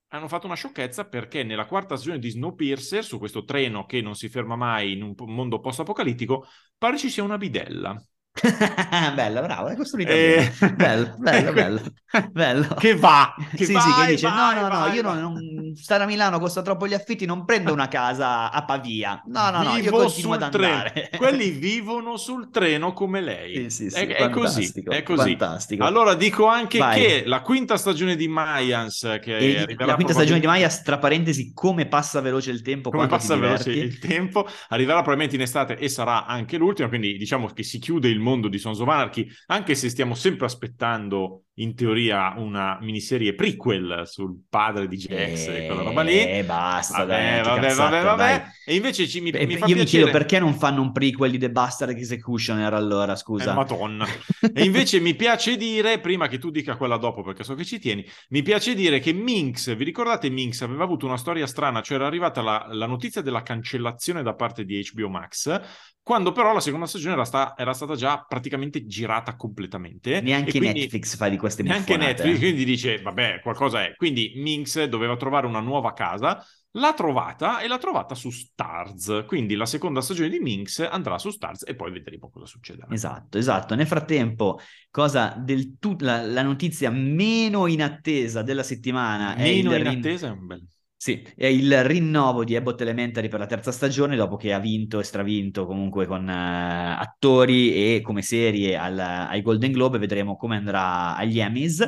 Hanno fatto una sciocchezza perché nella quarta stagione di Snowpiercer, su questo treno che non si ferma mai in un mondo post-apocalittico, pare ci sia una bidella. Bella, bravo, hai costruito bene. Bello, bello, bello. bello. Che va, che sì, vai, sì, che dice: vai, No, no, no, vai, io vai." non, stare a Milano costa troppo gli affitti, non prendo una casa a Pavia. No, no, no, io Vivo continuo ad sul treno. andare. Quelli vivono sul treno come lei. Sì, sì, sì, è, è così, è così. fantastico. Allora dico anche che la quinta stagione di Mayans, che E la quinta stagione di probabilmente- Maya, tra parentesi, come passa veloce il tempo, come passa veloce il tempo, arriverà probabilmente in estate e sarà anche l'ultima, quindi diciamo che si chiude il mondo di Sons of Anarchy, anche se stiamo sempre aspettando in teoria una miniserie prequel sul padre di Jax e quella roba lì. E basta, dai, Vabbè, che vabbè, cazzate, vabbè, vabbè. dai. E invece ci, mi, E mi io fa mi piacere... chiedo perché non fanno un prequel di The Bastard Executioner allora, scusa. Eh, Madonna. E invece mi piace dire, prima che tu dica quella dopo, perché so che ci tieni, mi piace dire che Minx, vi ricordate Minx aveva avuto una storia strana, cioè era arrivata la, la notizia della cancellazione da parte di HBO Max, quando però la seconda stagione era, sta- era stata già praticamente girata completamente. Neanche quindi- Netflix fa di queste Neanche buffonate, Netflix, eh. quindi dice, vabbè, qualcosa è. Quindi Minx doveva trovare una nuova casa, l'ha trovata e l'ha trovata su Stars. Quindi la seconda stagione di Minx andrà su Stars e poi vedremo cosa succederà. Esatto, esatto. Nel frattempo, cosa del tut- la, la notizia meno inattesa della settimana è Meno il in attesa è un bel... Sì, è il rinnovo di Abbott Elementary per la terza stagione dopo che ha vinto e stravinto comunque con eh, attori e come serie al- ai Golden Globe, vedremo come andrà agli Emmys.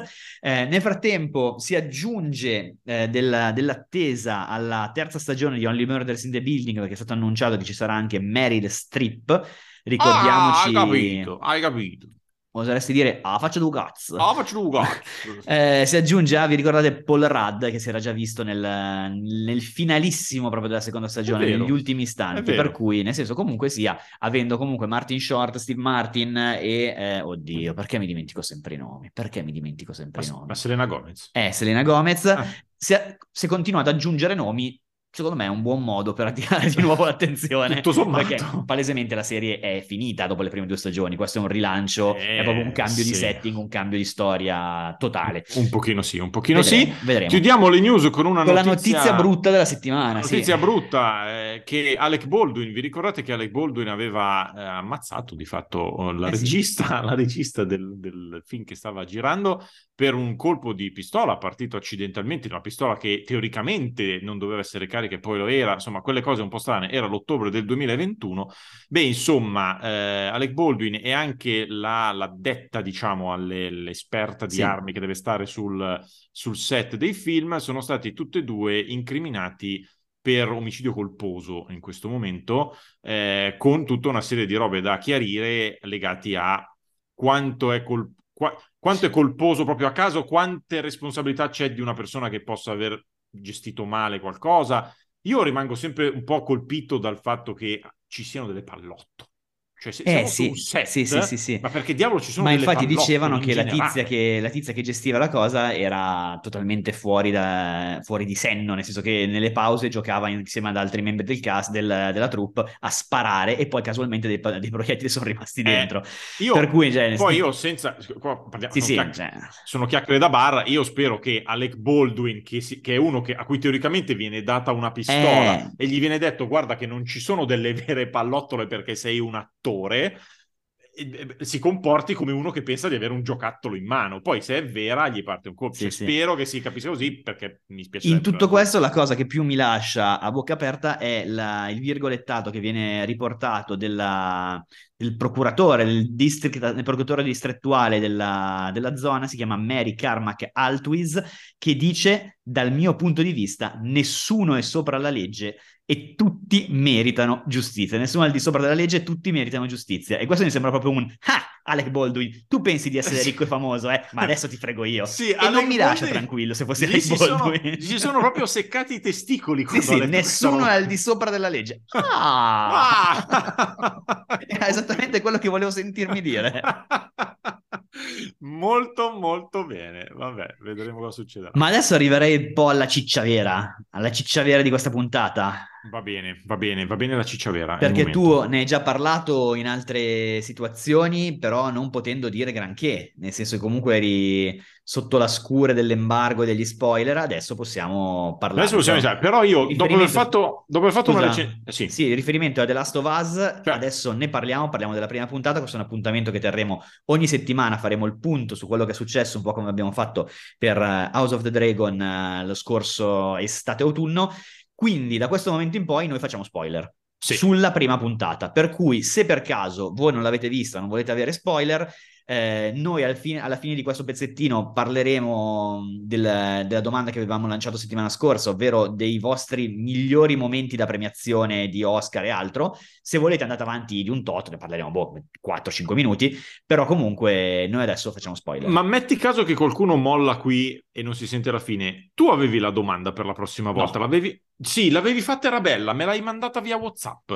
Eh, nel frattempo si aggiunge eh, della- dell'attesa alla terza stagione di Only Murders in the Building perché è stato annunciato che ci sarà anche Meryl Streep. Ricordiamoci, Ah, hai capito, hai capito. Oseresti dire, ah, faccio due cazzo. Ah, faccio tu Eh, si aggiunge, a, vi ricordate Paul Rudd che si era già visto nel, nel finalissimo proprio della seconda stagione, negli ultimi istanti, per cui nel senso comunque sia, avendo comunque Martin Short, Steve Martin e, eh, oddio, perché mi dimentico sempre i nomi? Perché mi dimentico sempre i Ma, nomi? ma Selena Gomez. Eh, Selena Gomez, Ah. si è continuato ad aggiungere nomi secondo me è un buon modo per attirare di nuovo l'attenzione. Tutto sommato. Perché palesemente la serie è finita dopo le prime due stagioni. Questo è un rilancio, Eh, è proprio un cambio di sì. setting, un cambio di storia totale. Un pochino sì, un pochino Vedremo, sì. vedremo. Chiudiamo le news con una Con la notizia... notizia brutta della settimana. sì. Notizia brutta eh, che Alec Baldwin, vi ricordate che Alec Baldwin aveva eh, ammazzato di fatto eh, la Eh sì. regista, la regista del, del film che stava girando per un colpo di pistola partito accidentalmente, una pistola che teoricamente non doveva essere carica e poi lo era, insomma quelle cose un po' strane, era l'ottobre del 2021. Beh, insomma, eh, Alec Baldwin e anche la, l'addetta, diciamo, alle- l'esperta di Sì. armi che deve stare sul, sul set dei film sono stati tutti e due incriminati per omicidio colposo in questo momento, eh, con tutta una serie di robe da chiarire legati a quanto è, col- qua- quanto è colposo proprio a caso, quante responsabilità c'è di una persona che possa aver gestito male qualcosa. Io rimango sempre un po' colpito dal fatto che ci siano delle pallotto. Cioè, se Eh, sì, set, sì, sì, sì, sì. ma perché diavolo ci sono Ma infatti dicevano in che la, tizia che la tizia che gestiva la cosa era totalmente fuori, da, fuori di senno, nel senso che nelle pause giocava insieme ad altri membri del cast del- della troupe a sparare e poi casualmente dei, dei proiettili sono rimasti Eh, dentro. Io, per cui, cioè, poi io senza... Qua parliamo, Sì, sono sì, chiacch- cioè, sono chiacchiere da bar. Io spero che Alec Baldwin, che, si- che è uno che- a cui teoricamente viene data una pistola Eh. e gli viene detto: Guarda, che non ci sono delle vere pallottole perché sei un attore. E- e- Si comporti come uno che pensa di avere un giocattolo in mano. Poi, se è vera, gli parte un colpo. Sì, Cioè, sì. Spero che si capisca così perché mi spiace. In tutto questo la cosa che più mi lascia a bocca aperta è la- il virgolettato che viene riportato della- del procuratore, del, district, del procuratore distrettuale della, della zona, si chiama Mary Carmack Altwis, che dice dal mio punto di vista nessuno è sopra la legge e tutti meritano giustizia. Nessuno è al di sopra della legge, tutti meritano giustizia. E questo mi sembra proprio un ah, Alec Baldwin, tu pensi di essere ricco e famoso, eh? Ma adesso ti frego io. Sì, e Alec non mi lascia Baldwin- tranquillo se fossi Alec sono, Baldwin. gli si sono proprio seccati i testicoli. Sì, sì, nessuno è al di sopra della legge. Ah! Ah! Era esattamente quello che volevo sentirmi dire. molto molto bene vabbè vedremo cosa succederà Ma adesso arriverei un po' alla ciccia vera, alla ciccia vera di questa puntata. Va bene va bene va bene la ciccia vera è Perché tu ne hai già parlato in altre situazioni, però non potendo dire granché, nel senso che comunque eri sotto la scure dell'embargo e degli spoiler, adesso possiamo parlare. adesso possiamo iniziare però io dopo aver fatto dopo aver fatto una recensione sì. Sì, il riferimento a The Last of Us, Cioè- adesso ne parliamo, parliamo della prima puntata, questo è un appuntamento che terremo ogni settimana, faremo il punto su quello che è successo, un po' come abbiamo fatto per eh, House of the Dragon eh, lo scorso estate-autunno, quindi da questo momento in poi noi facciamo spoiler. Sì. Sulla prima puntata, per cui se per caso voi non l'avete vista, non volete avere spoiler, eh, noi al fine- alla fine di questo pezzettino parleremo del- della domanda che avevamo lanciato settimana scorsa, ovvero dei vostri migliori momenti da premiazione di Oscar e altro. Se volete andate avanti di un tot, ne parleremo boh, 4-5 minuti, però comunque noi adesso facciamo spoiler. ma metti caso che qualcuno molla qui e non si sente la fine tu avevi la domanda per la prossima No. volta l'avevi sì l'avevi fatta era bella me l'hai mandata via Whatsapp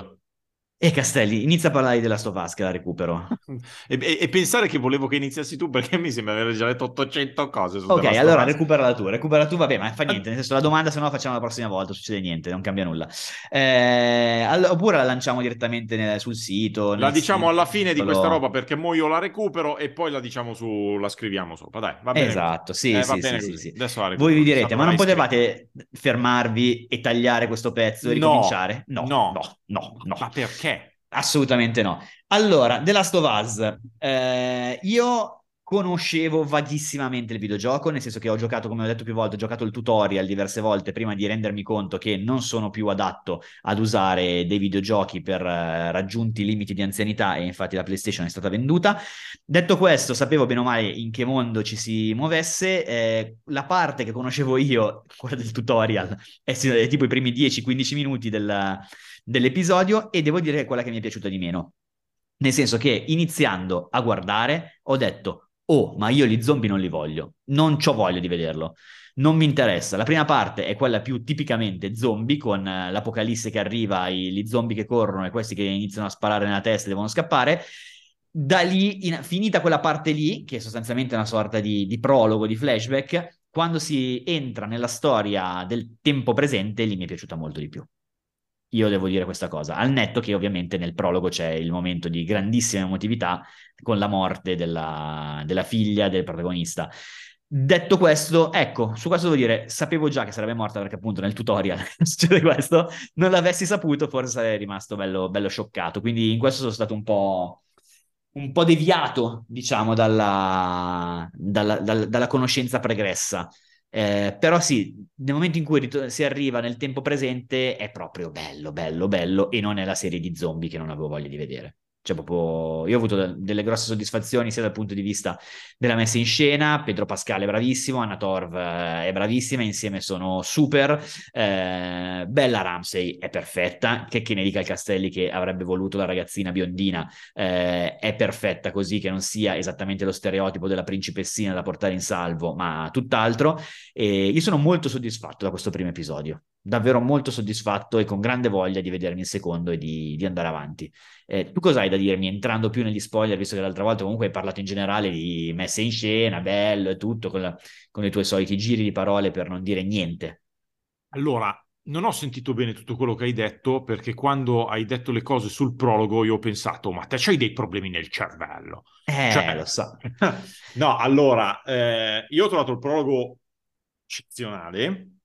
E Castelli, inizia a parlare della Us che la recupero. e, e- e pensare che volevo che iniziassi tu perché mi sembra aver già letto 800 cose Ok, allora Us. recupera tu, recupera tu, vabbè, ma fa niente, nel senso la domanda se no la facciamo la prossima volta, succede niente, non cambia nulla. Eh, all- oppure la lanciamo direttamente nel- sul sito. La diciamo sito, alla fine di questa roba perché mo io la recupero e poi la diciamo su, la scriviamo sopra. Dai, va bene. Esatto, sì, Eh, sì, va sì, bene sì, sì. Voi vi direte, ma non potevate fermarvi e tagliare questo pezzo e ricominciare? No, no. no, no, no. Ma perché? Assolutamente no. Allora, The Last of Us, eh, io conoscevo vaghissimamente il videogioco, nel senso che ho giocato, come ho detto più volte, ho giocato il tutorial diverse volte prima di rendermi conto che non sono più adatto ad usare dei videogiochi per eh, raggiunti limiti di anzianità e infatti la PlayStation è stata venduta. Detto questo, sapevo bene o male in che mondo ci si muovesse, eh, la parte che conoscevo io, quella del tutorial, è, è tipo i primi 10-15 minuti del- dell'episodio e devo dire che è quella che mi è piaciuta di meno. Nel senso che iniziando a guardare ho detto, oh, ma io gli zombie non li voglio, non c'ho voglia di vederlo, non mi interessa. La prima parte è quella più tipicamente zombie, con eh, l'apocalisse che arriva, i, gli zombie che corrono e questi che iniziano a sparare nella testa e devono scappare. Da lì, in- finita quella parte lì, che è sostanzialmente una sorta di, di prologo, di flashback, quando si entra nella storia del tempo presente, lì mi è piaciuta molto di più. Io devo dire questa cosa, al netto che ovviamente nel prologo c'è il momento di grandissima emotività con la morte della, della figlia del protagonista. Detto questo, ecco, su questo devo dire, sapevo già che sarebbe morta perché appunto nel tutorial succede questo, non l'avessi saputo forse sarei rimasto bello, bello scioccato, quindi in questo sono stato un po', un po deviato, diciamo, dalla, dalla, dalla, dalla conoscenza pregressa. Eh, però sì, nel momento in cui rit- si arriva nel tempo presente è proprio bello, bello, bello e non è la serie di zombie che non avevo voglia di vedere. Cioè, proprio, io ho avuto delle grosse soddisfazioni sia dal punto di vista della messa in scena. Pedro Pascal è bravissimo, Anna Torv eh, è bravissima, insieme sono super. Eh, Bella Ramsey è perfetta. Che, che ne dica il Castelli che avrebbe voluto la ragazzina biondina, eh, è perfetta così che non sia esattamente lo stereotipo della principessina da portare in salvo, ma tutt'altro. E io sono molto soddisfatto da questo primo episodio davvero molto soddisfatto e con grande voglia di vedermi il secondo e di, di andare avanti. Eh, tu cosa hai da dirmi entrando più negli spoiler, visto che l'altra volta comunque hai parlato in generale di messa in scena, bello e tutto, con, la, con i tuoi soliti giri di parole per non dire niente? Allora, non ho sentito bene tutto quello che hai detto perché quando hai detto le cose sul prologo io ho pensato ma te c'hai dei problemi nel cervello. Eh, cioè, lo so. no, allora, eh, io ho trovato il prologo eccezionale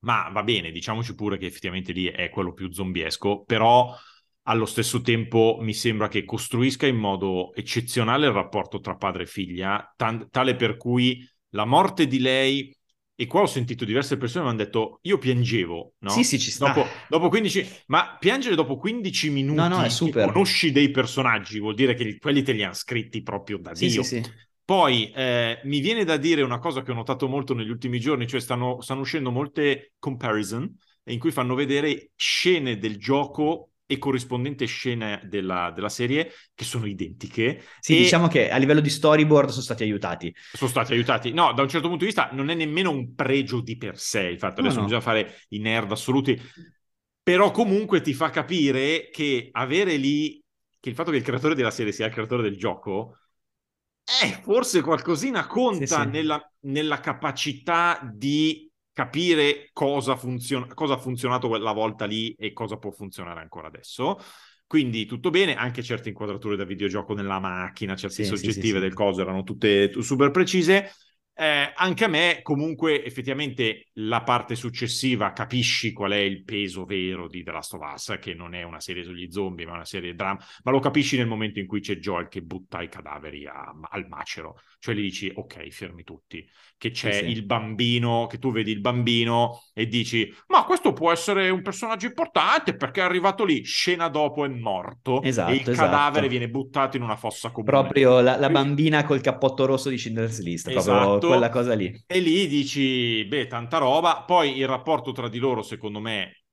ma va bene, diciamoci pure che effettivamente lì è quello più zombiesco, però allo stesso tempo mi sembra che costruisca in modo eccezionale il rapporto tra padre e figlia, t- tale per cui la morte di lei e qua ho sentito diverse persone che mi hanno detto io piangevo, no? Sì, sì, ci sta. Dopo, dopo 15... Ma piangere dopo 15 minuti no, no, è super. conosci dei personaggi vuol dire che quelli te li hanno scritti proprio da sì, Dio. Sì, sì. Poi eh, mi viene da dire una cosa che ho notato molto negli ultimi giorni, cioè stanno, stanno uscendo molte comparison in cui fanno vedere scene del gioco e corrispondente scene della, della, serie che sono identiche. Sì, e diciamo che a livello di storyboard sono stati aiutati. Sono stati aiutati. No, da un certo punto di vista non è nemmeno un pregio di per sé il fatto, adesso no, no. bisogna fare i nerd assoluti, però comunque ti fa capire che avere lì, che il fatto che il creatore della serie sia il creatore del gioco eh, forse qualcosina conta sì, sì. Nella, nella, capacità di capire cosa, funziona, cosa ha funzionato quella volta lì e cosa può funzionare ancora adesso. Quindi tutto bene, anche certe inquadrature da videogioco nella macchina, certe sì, soggettive del coso erano tutte super precise. Eh, anche a me, comunque, effettivamente la parte successiva capisci qual è il peso vero di The Last of Us, che non è una serie sugli zombie, ma una serie drama, ma lo capisci nel momento in cui c'è Joel che butta i cadaveri a, al macero. Cioè gli dici, ok, fermi tutti. Che c'è sì, sì. il bambino, che tu vedi il bambino e dici, ma questo può essere un personaggio importante perché è arrivato lì, scena dopo è morto esatto, e il esatto. cadavere viene buttato in una fossa comune. Proprio la, la bambina col cappotto rosso di Schindler's List, esatto. quella cosa lì. E lì dici, beh, tanta roba. Poi il rapporto tra di loro, secondo me,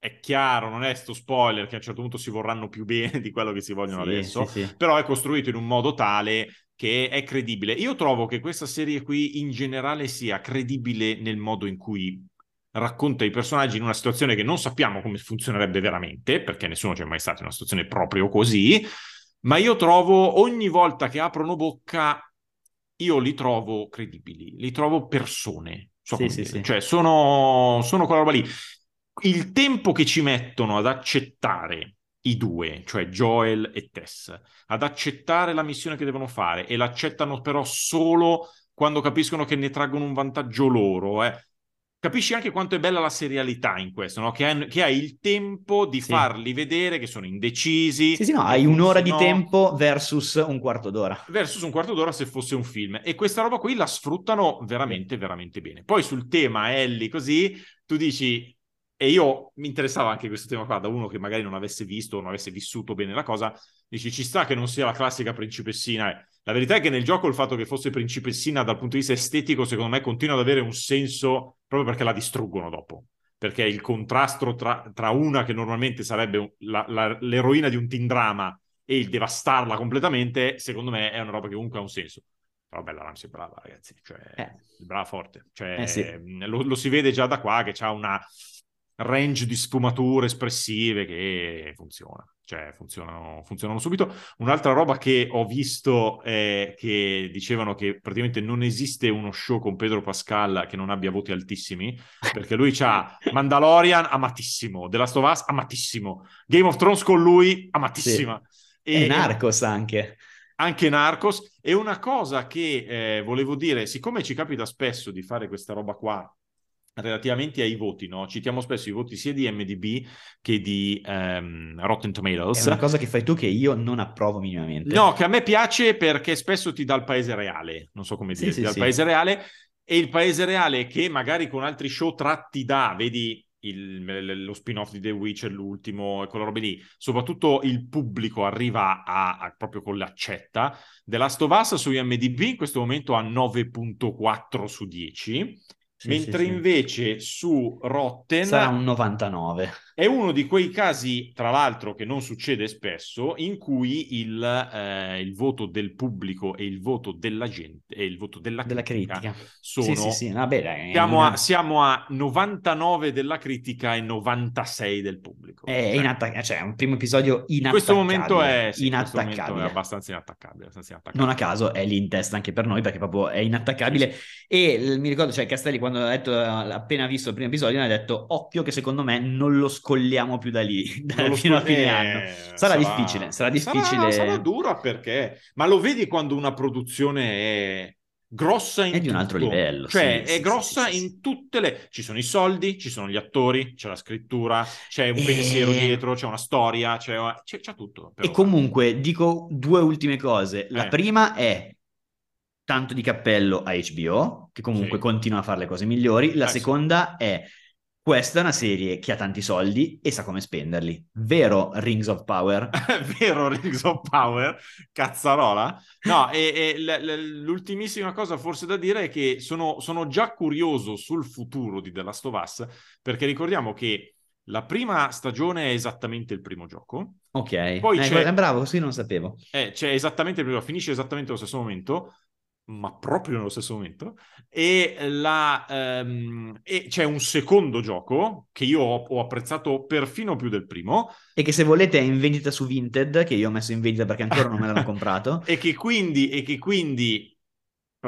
è chiaro, non è sto spoiler che a un certo punto si vorranno più bene di quello che si vogliono sì, adesso, sì, sì. però è costruito in un modo tale che è credibile. Io trovo che questa serie qui in generale sia credibile nel modo in cui racconta i personaggi in una situazione che non sappiamo come funzionerebbe veramente, perché nessuno c'è mai stato in una situazione proprio così, ma io trovo ogni volta che aprono bocca io li trovo credibili, li trovo persone. So sì, sì, sì. Cioè, sono, sono quella roba lì. Il tempo che ci mettono ad accettare i due, cioè Joel e Tess, ad accettare la missione che devono fare e l'accettano però solo quando capiscono che ne traggono un vantaggio loro, eh capisci anche quanto è bella la serialità in questo, no? che, hai, che hai il tempo di sì. farli vedere che sono indecisi. Sì, sì, no, hai un'ora di no, tempo versus un quarto d'ora. Versus un quarto d'ora se fosse un film. E questa roba qui la sfruttano veramente, veramente bene. Poi sul tema Ellie, così, tu dici... E io mi interessava anche questo tema qua, da uno che magari non avesse visto o non avesse vissuto bene la cosa, dici ci sta che non sia la classica principessina, eh la verità è che nel gioco il fatto che fosse principessina dal punto di vista estetico, secondo me, continua ad avere un senso proprio perché la distruggono dopo. Perché il contrasto tra, tra una che normalmente sarebbe la, la, l'eroina di un teen drama e il devastarla completamente, secondo me è una roba che comunque ha un senso. Però bella Ramsey è brava, ragazzi. Cioè, eh. brava forte. Cioè, eh sì. lo, lo, si vede già da qua che ha una range di sfumature espressive che funziona, cioè funzionano, funzionano subito. Un'altra roba che ho visto è che dicevano che praticamente non esiste uno show con Pedro Pascal che non abbia voti altissimi, perché lui c'ha Mandalorian amatissimo, The Last of Us amatissimo, Game of Thrones con lui amatissima. Sì. E, e Narcos anche anche Narcos. E una cosa che eh, volevo dire, siccome ci capita spesso di fare questa roba qua relativamente ai voti, no? Citiamo spesso i voti sia di MDB che di um, Rotten Tomatoes. È una cosa che fai tu che io non approvo minimamente. No, che a me piace perché spesso ti dà il paese reale, non so come dire, sì, ti dà sì. il paese reale e il paese reale che magari con altri show tratti da, vedi il, lo spin-off di The Witcher, l'ultimo, e quella roba lì, soprattutto il pubblico arriva a, a, proprio con l'accetta. The Last of Us su IMDb in questo momento ha 9.4 su 10 sì, Mentre sì, invece sì. su Rotten sarà un 99. È uno di quei casi, tra l'altro, che non succede spesso, in cui il, eh, il voto del pubblico e il voto della gente e il voto della, della critica, critica, sono. Sì, sì, sì. No, beh, siamo, a, siamo, a, 99 della critica e 96 del pubblico. È cioè, inattac- cioè un primo episodio inattaccabile. In questo momento è, sì, inattaccabile. Momento è abbastanza inattaccabile, abbastanza inattaccabile. Non a caso è lì in testa anche per noi perché proprio è inattaccabile. E mi ricordo, cioè, Castelli quando ha detto, appena visto il primo episodio, mi ha detto occhio che secondo me non lo scolliamo più da lì, da fino a fine eh, anno. Sarà, sarà, difficile, sarà difficile. Sarà, sarà dura perché, ma lo vedi quando una produzione è grossa in è di un altro livello cioè sì, è sì, grossa sì, in tutte le ci sono i soldi ci sono gli attori c'è la scrittura c'è un e... pensiero dietro c'è una storia c'è, c'è, c'è tutto e comunque dico due ultime cose la eh. prima è tanto di cappello a HBO, che comunque continua a fare le cose migliori. La eh, seconda è questa è una serie che ha tanti soldi e sa come spenderli. Vero Rings of Power? Vero Rings of Power? Cazzarola? No, e, e l- l'ultimissima cosa forse da dire è che sono, sono già curioso sul futuro di The Last of Us, perché ricordiamo che la prima stagione è esattamente il primo gioco. Ok, poi eh, c'è... bravo, così non sapevo. Eh, c'è esattamente il primo, finisce esattamente allo stesso momento ma proprio nello stesso momento, e, la, um, e c'è un secondo gioco che io ho, ho, apprezzato perfino più del primo. E che se volete è in vendita su Vinted, che io ho messo in vendita perché ancora non me l'hanno comprato. e, che quindi, e che quindi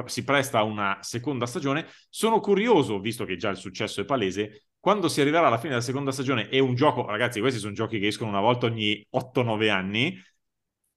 si presta a una seconda stagione. Sono curioso, visto che già il successo è palese, quando si arriverà alla fine della seconda stagione e un gioco, ragazzi, questi sono giochi che escono una volta ogni 8-9 anni,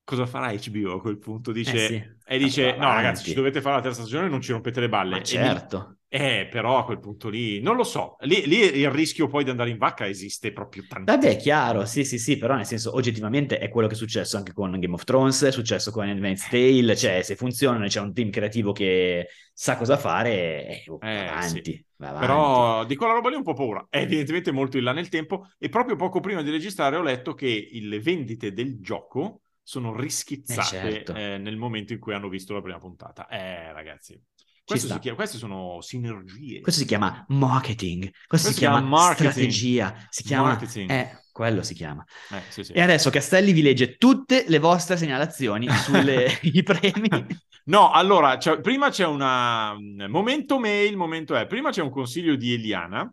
cosa farà HBO a quel punto? Dice, eh sì. E dice, no ragazzi, ci dovete fare la terza stagione, non ci rompete le balle. Ma certo. Eh, però a quel punto lì, non lo so, lì, lì, il rischio poi di andare in vacca esiste proprio tanto. Vabbè, è chiaro, sì, sì, sì, però nel senso, oggettivamente è quello che è successo anche con Game of Thrones, è successo con Advanced Tale, cioè se funzionano, c'è un team creativo che sa cosa fare, eh, oh, eh, avanti, sì. avanti. Però di quella roba lì un po' paura, è evidentemente molto in là nel tempo e proprio poco prima di registrare ho letto che le vendite del gioco sono rischizzate eh certo. eh, nel momento in cui hanno visto la prima puntata. Eh, ragazzi. Chiama, queste sono sinergie. Questo si chiama marketing. Questo, Questo si, chiama, chiama strategia. Si chiama marketing. Eh, quello si chiama. Eh, sì, sì. E adesso Castelli vi legge tutte le vostre segnalazioni sui premi. No, allora, cioè, prima c'è una momento mail, momento è. Prima c'è un consiglio di Eliana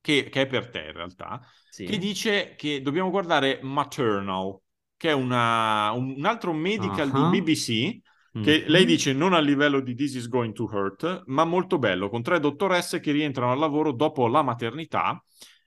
che, che è per te in realtà, sì. che dice che dobbiamo guardare Maternal che è una, un altro medical uh-huh. di BBC, che mm-hmm. lei dice non a livello di This is going to hurt, ma molto bello, con tre dottoresse che rientrano al lavoro dopo la maternità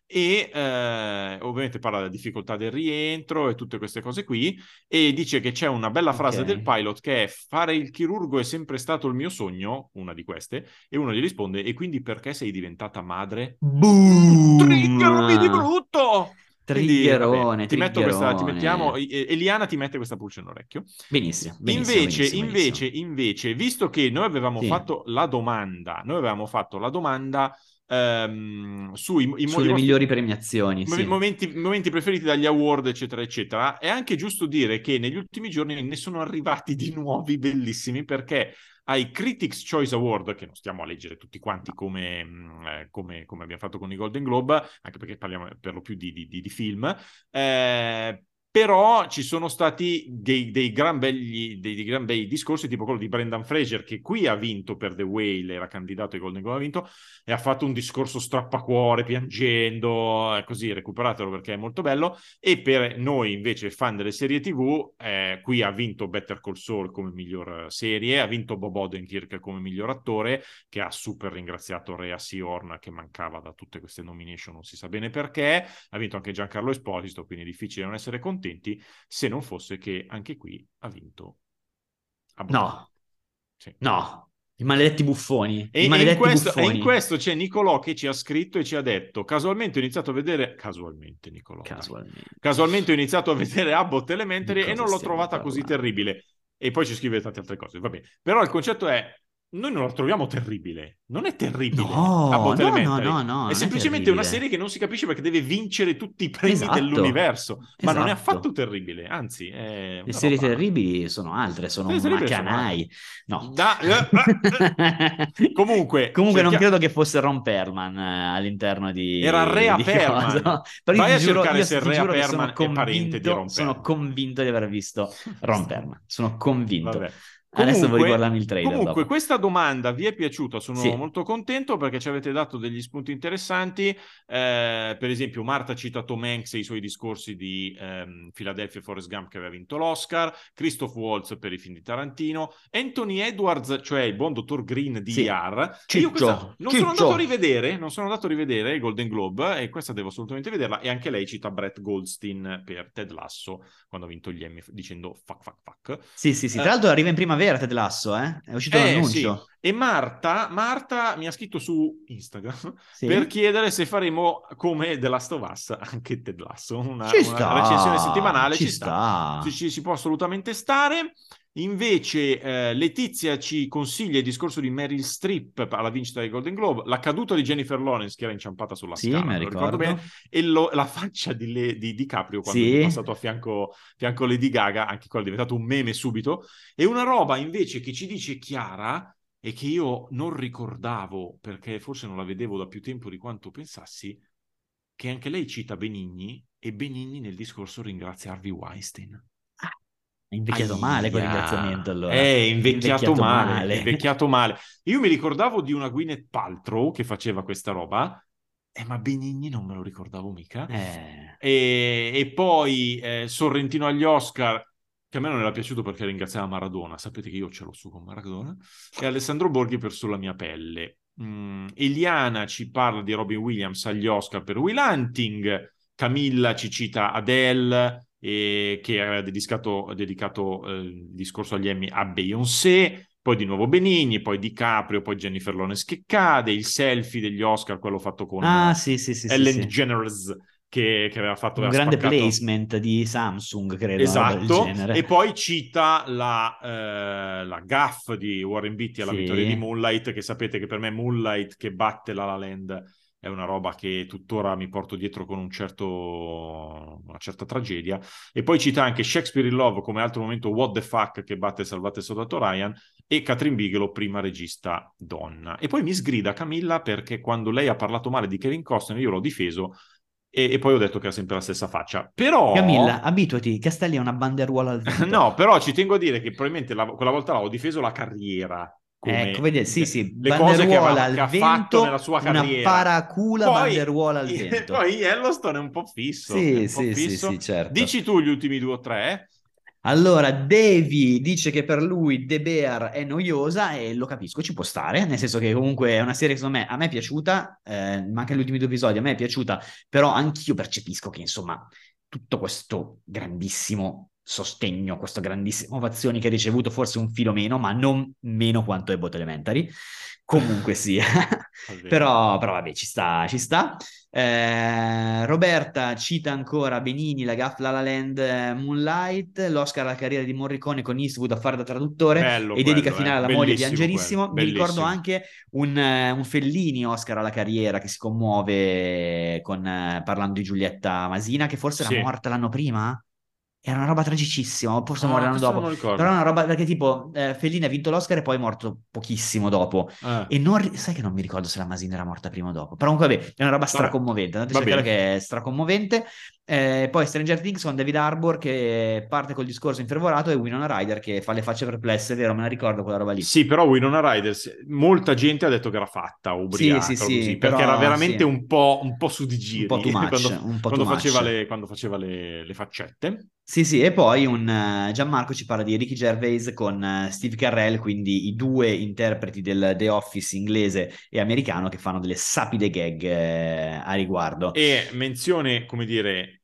e eh, ovviamente parla della difficoltà del rientro e tutte queste cose qui e dice che c'è una bella frase okay. del pilot che è fare il chirurgo è sempre stato il mio sogno, una di queste, e uno gli risponde e quindi perché sei diventata madre? Boom! Triggermi di brutto! Triggerone, Quindi, ti metto questa, ti mettiamo, Eliana ti mette questa pulce nell'orecchio. Benissimo. benissimo invece, benissimo, invece, invece, visto che noi avevamo sì. fatto la domanda, noi avevamo fatto la domanda ehm, sui i, sulle migliori premiazioni, mo- sì. momenti, momenti, preferiti dagli award, eccetera, eccetera. È anche giusto dire che negli ultimi giorni ne sono arrivati di nuovi bellissimi perché ai Critics Choice Award, che non stiamo a leggere tutti quanti come, mm, eh, come, come abbiamo fatto con i Golden Globe, anche perché parliamo per lo più di, di, di film, eh, però ci sono stati dei, dei, gran belli, dei, dei, gran bei discorsi, tipo quello di Brendan Fraser, che qui ha vinto per The Whale, era candidato ai Golden Globe, ha vinto, e ha fatto un discorso strappacuore, piangendo, così, recuperatelo perché è molto bello, e per noi invece fan delle serie TV, eh, qui ha vinto Better Call Saul come miglior serie, ha vinto Bob Odenkirk come miglior attore, che ha super ringraziato Rea Siorn, che mancava da tutte queste nomination, non si sa bene perché, ha vinto anche Giancarlo Esposito, quindi è difficile non essere contenti, se non fosse che anche qui ha vinto. No, sì. no, i maledetti buffoni. E, I maledetti in questo, buffoni. e in questo c'è Nicolò che ci ha scritto e ci ha detto: Casualmente ho iniziato a vedere. Casualmente, Nicolò. Casualmente. Casualmente ho iniziato a vedere Abbott Elementary Di e non l'ho trovata così parlando? terribile. E poi ci scrive tante altre cose, va bene. Però il concetto è: noi non la troviamo terribile. Non è terribile. No, no, no, no, no, non È è semplicemente una terribile. serie che non si capisce perché deve vincere tutti i premi Esatto, dell'universo. Ma non è esatto. affatto terribile, anzi, è Le una serie roba- terribili sono altre, sono sono macanai. No. Da- eh, Comunque, Comunque non cerchia- credo che fosse Ron Perlman eh, all'interno di... Era Rea di Perlman. cosa. Però Vai io a giuro, cercare io se Rea sono è parente di convinto, Ron sono Perlman. convinto di aver visto Ron Perlman. Sono convinto. Vabbè. Adesso devo Comunque- riguardarmi il trailer Comunque, dopo. questa domanda vi è piaciuta? Sono Sì. molto contento perché ci avete dato degli spunti interessanti. Eh, per esempio, Marta cita Tom Hanks e i suoi discorsi di ehm, Philadelphia Forrest Gump che aveva vinto l'Oscar, Christoph Waltz per i film di Tarantino, Anthony Edwards, cioè il buon dottor Green di Sì. Ciccio, Io questa non Ciccio. sono andato a rivedere, non sono andato a rivedere il Golden Globe e questa devo assolutamente vederla. E anche lei cita Brett Goldstein per Ted Lasso quando ha vinto gli Emmy dicendo fuck fuck fuck. Sì, sì, sì. Eh. Tra l'altro arriva in primavera Ted Lasso, eh? È uscito Eh, l'annuncio. sì. E Marta, Marta mi ha scritto su Instagram Sì. per chiedere se faremo come The Last of Us anche Ted Lasso, una, Ci una sta, recensione settimanale, ci ci, sta. sta. Ci, ci- si può assolutamente stare. Invece eh, Letizia ci consiglia il discorso di Meryl Streep alla vincita del Golden Globe, la caduta di Jennifer Lawrence che era inciampata sulla Sì, scala, ricordo bene, e lo- la faccia di, Le- di DiCaprio quando Sì. è passato a fianco, fianco a Lady Gaga, anche quello è diventato un meme subito, e una roba invece che ci dice Chiara e che io non ricordavo perché forse non la vedevo da più tempo di quanto pensassi, che anche lei cita Benigni e Benigni nel discorso ringrazia Harvey Weinstein. È invecchiato Aia. male quel ringraziamento allora. È invecchiato, Invecchiato male, male. invecchiato male. Io mi ricordavo di una Gwyneth Paltrow che faceva questa roba, eh, ma Benigni non me lo ricordavo mica. Eh, E, e poi eh, Sorrentino agli Oscar, che a me non era piaciuto perché ringraziava Maradona. Sapete che io ce l'ho su con Maradona. E Alessandro Borghi per Sulla mia pelle. Mm, Eliana ci parla di Robin Williams agli Oscar per Will Hunting. Camilla ci cita Adele, e che aveva dedicato, dedicato eh, il discorso agli Emmy a Beyoncé. Poi di nuovo Benigni, poi DiCaprio, poi Jennifer Lawrence che cade, il selfie degli Oscar, quello fatto con Ah, eh, sì, sì, sì, Ellen. DeGeneres che, che aveva fatto Un aveva grande spaccato- placement di Samsung, credo. Esatto, e poi cita la, eh, la gaff di Warren Beatty alla Sì. vittoria di Moonlight, che sapete che per me Moonlight che batte La La Land è una roba che tuttora mi porto dietro con un certo, una certa tragedia. E poi cita anche Shakespeare in Love come altro momento What the Fuck che batte Salvate il Soldato Ryan e Catherine Bigelow, prima regista donna. E poi mi sgrida Camilla perché quando lei ha parlato male di Kevin Costner io l'ho difeso e, e poi ho detto che ha sempre la stessa faccia. Però... Camilla, abituati, Castelli è una banderuola al. No, però ci tengo a dire che probabilmente la- quella volta là ho difeso la carriera. Come Ecco, vedi, sì, sì, le cose che, banderuola al che ha vento, fatto nella sua una carriera. paracula Poi- banderuola al vento. Poi Yellowstone è un po' fisso. Sì, po' sì, sì, fisso. sì, certo. Dici tu gli ultimi due o tre? Allora, Davy dice che per lui The Bear è noiosa e lo capisco, ci può stare, nel senso che comunque è una serie che secondo me a me è piaciuta, eh, ma anche gli ultimi due episodi a me è piaciuta, però anch'io percepisco che insomma tutto questo grandissimo sostegno, queste grandissime ovazioni che ha ricevuto, forse un filo meno, ma non meno quanto Abbott Elementary, comunque sia. Però, però vabbè, ci sta, ci sta. Eh, Roberta cita ancora Benini, la Gaff La La Land, Moonlight, l'Oscar alla carriera di Morricone con Eastwood a fare da traduttore Bello e dedica quello, finale eh. alla moglie di Angelissimo. Mi ricordo anche un, eh, un Fellini Oscar alla carriera che si commuove con, eh, parlando di Giulietta Masina, che forse Sì. era morta l'anno prima. Era una roba tragicissima, forse Ah, questo dopo. non ricordo. Però è una roba perché tipo eh, Fellini ha vinto l'Oscar e poi è morto pochissimo dopo. Eh. E non sai che non mi ricordo se la Masina era morta prima o dopo. Però comunque vabbè, è una roba stracommovente. Andate a cercare che è stracommovente. Eh, poi Stranger Things con David Harbour che parte col discorso infervorato e Winona Ryder che fa le facce perplesse, vero? Me la ricordo quella roba lì. Sì, però Winona Ryder, molta gente ha detto che era fatta ubriaca, Sì, sì, così, sì, perché però, era veramente sì. un, po', un po' su di giri Un po' too much, quando, po' quando too faceva, much. le, quando faceva le, le faccette. Sì, sì, e poi un eh, Gianmarco ci parla di Ricky Gervais con eh, Steve Carell, quindi i due interpreti del The Office inglese e americano che fanno delle sapide gag eh, a riguardo. E menzione, come dire,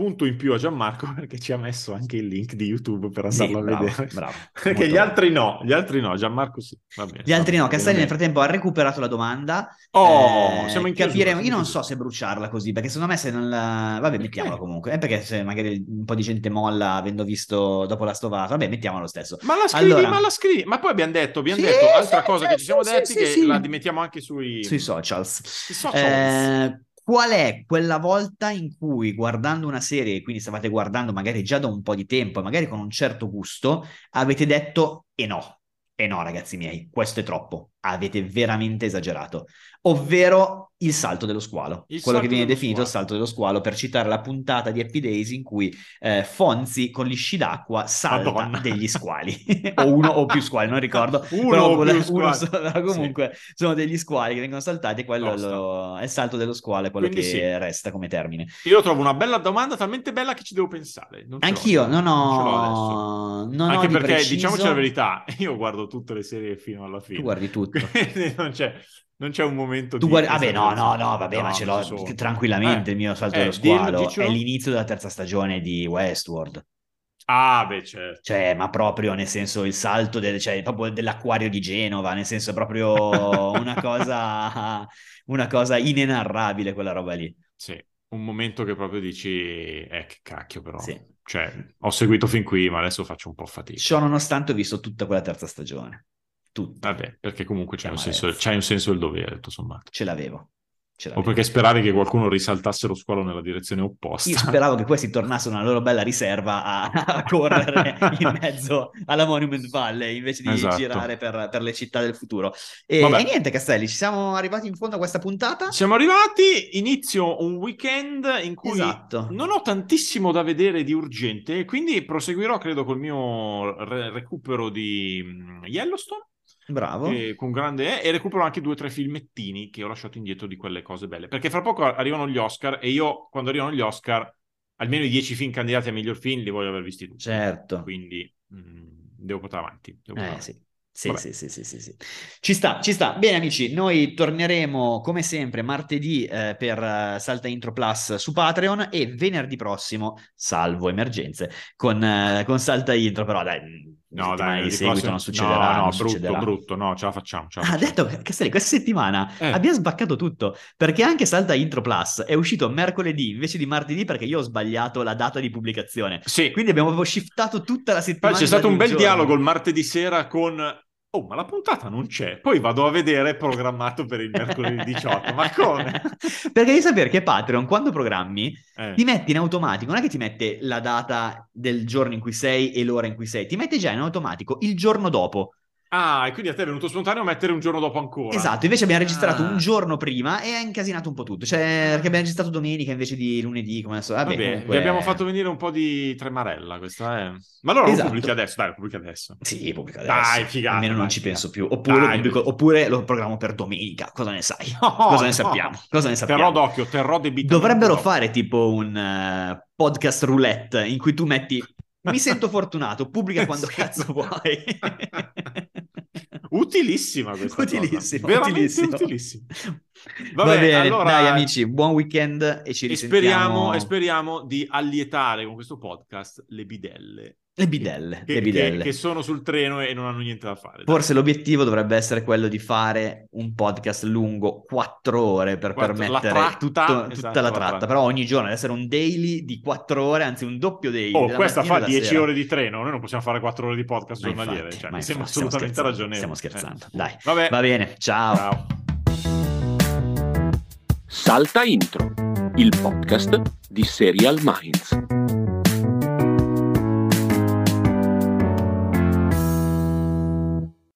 punto in più a Gianmarco perché ci ha messo anche il link di YouTube per Sì, andarlo a bravo, vedere. bravo. Perché gli bravo. altri no, gli altri no, Gianmarco sì. Bene, Gli altri no, Castelli nel frattempo ha recuperato la domanda. Oh, Eh, siamo in chiusura, siamo Io non so se bruciarla così, perché secondo me se non la... Vabbè, mettiamola comunque. Eh, perché se magari un po' di gente molla avendo visto dopo la stovata, vabbè, mettiamolo lo stesso. Ma la scrivi, Allora- ma la scrivi. Ma poi abbiamo detto, abbiamo Sì, detto altra sì, cosa sì, che ci siamo sì, detti sì, che sì. la mettiamo anche sui, Sui socials. sui socials. Eh, qual è quella volta in cui guardando una serie, quindi stavate guardando magari già da un po' di tempo, magari con un certo gusto, avete detto e no, e no ragazzi miei, questo è troppo, avete veramente esagerato, ovvero il salto dello squalo, Il quello che viene definito il squalo. salto dello squalo per citare la puntata di Happy Days in cui eh, Fonzi con gli sci d'acqua salta Madonna. degli squali, o uno o più squali, non ricordo, Uno però o più uno squali. comunque sono degli squali che vengono saltati e quello lo- è il salto dello squalo, è quello Quindi che sì. resta come termine. Io lo trovo una bella domanda, talmente bella che ci devo pensare. Non Anch'io non adesso. ho, non ho Anche perché, preciso- diciamoci la verità, io guardo tutte le serie fino alla fine. Tu guardi tutto. Non c'è, non c'è un momento Tu di... guardi, vabbè, no, no, no, vabbè, ma ce l'ho sono. tranquillamente Eh, il mio salto eh, dello dillo, squalo. dicelo. È l'inizio della terza stagione di Westworld. Ah, beh, certo. Cioè, ma proprio nel senso il salto del, cioè, proprio dell'acquario di Genova, nel senso è proprio una cosa, una cosa inenarrabile quella roba lì. Sì, un momento che proprio dici, eh, che cacchio però. Sì. Cioè, ho seguito fin qui, ma adesso faccio un po' fatica. Ciò nonostante ho visto tutta quella terza stagione. Tutta. Vabbè, perché comunque c'è un, Amarezza. senso, c'è un senso del dovere, tutto sommato. Ce l'avevo. Ce O l'avevo. perché speravi che qualcuno risaltasse lo squalo nella direzione opposta. Io speravo che questi tornassero una loro bella riserva a, a correre in mezzo alla Monument Valley invece di Esatto. girare per, per le città del futuro. E, e niente, Castelli, ci siamo arrivati in fondo a questa puntata. Siamo arrivati, inizio un weekend in cui Esatto. non ho tantissimo da vedere di urgente, quindi proseguirò, credo, col mio re- recupero di mm, Yellowstone, Bravo. che- con grande... e recupero anche due o tre filmettini che ho lasciato indietro di quelle cose belle, perché fra poco arrivano gli Oscar e io, quando arrivano gli Oscar, almeno i dieci film candidati a miglior film li voglio aver visti tutti. Certo. Quindi mm, devo portare avanti. devo portare Eh avanti. sì. Sì, sì, sì, sì, sì. Ci sta, ci sta. Bene amici, noi torneremo come sempre martedì eh, per eh, Salta Intro Plus su Patreon e venerdì prossimo, salvo emergenze, con, eh, con Salta Intro, però dai, No, dai, di seguito prossimo- non succederà. No, no, brutto, succederà. brutto, no, ce la facciamo. Ce la Ah, ha facciamo. detto Castelli, questa settimana Eh. abbiamo sbaccato tutto perché anche Salta Intro Plus è uscito mercoledì invece di martedì perché io ho sbagliato la data di pubblicazione. Sì, Quindi abbiamo shiftato tutta la settimana. Poi c'è stato un bel giorno. dialogo il martedì sera con Oh, ma la puntata non c'è. Poi vado a vedere programmato per il mercoledì 18. Ma come? Perché devi sapere che Patreon, quando programmi, Eh. ti mette in automatico, non è che ti mette la data del giorno in cui sei e l'ora in cui sei, ti mette già in automatico il giorno dopo. Ah, e quindi a te è venuto spontaneo mettere un giorno dopo ancora. Esatto, invece abbiamo registrato Ah. un giorno prima e ha incasinato un po' tutto. Cioè, perché abbiamo registrato domenica invece di lunedì, come adesso. Vabbè, Vabbè, comunque- vi abbiamo fatto venire un po' di tremarella questa, è. Ma allora Esatto. lo pubblichi adesso, dai, lo pubblichi adesso. Sì, pubblica adesso. Dai, figata, Almeno non ci penso più. Oppure, lo Dai, pubblico- oppure lo programmo per domenica. Cosa ne sai? No, Cosa ne no. sappiamo? Cosa ne sappiamo? Terrò d'occhio, terrò debitamente Dovrebbero fare tipo un eh, podcast roulette in cui tu metti mi sento fortunato, pubblica quando cazzo vuoi. Utilissima questa Utilissimo, cosa. Utilissimo. utilissima. Va Vabbè, bene, allora- dai amici, buon weekend e ci E risentiamo. speriamo, e speriamo di allietare con questo podcast le bidelle. Le bidelle, Che, le bidelle. che- che sono sul treno e non hanno niente da fare. dai. Forse l'obiettivo dovrebbe essere quello di fare un podcast lungo quattro ore per Quattro- la permettere tratta, tutto- esatto, tutta la la tratta. tratta. Però ogni giorno deve essere un daily di quattro ore, anzi un doppio daily. Oh, questa fa della 10 sera. ore di treno, noi non possiamo fare 4 ore di podcast Ma giornaliere, infatti, cioè, mi sembra assolutamente ragionevole. Stiamo scherzando, Eh. dai. Vabbè, Va bene, ciao. ciao. Salta Intro, il podcast di Serial Minds.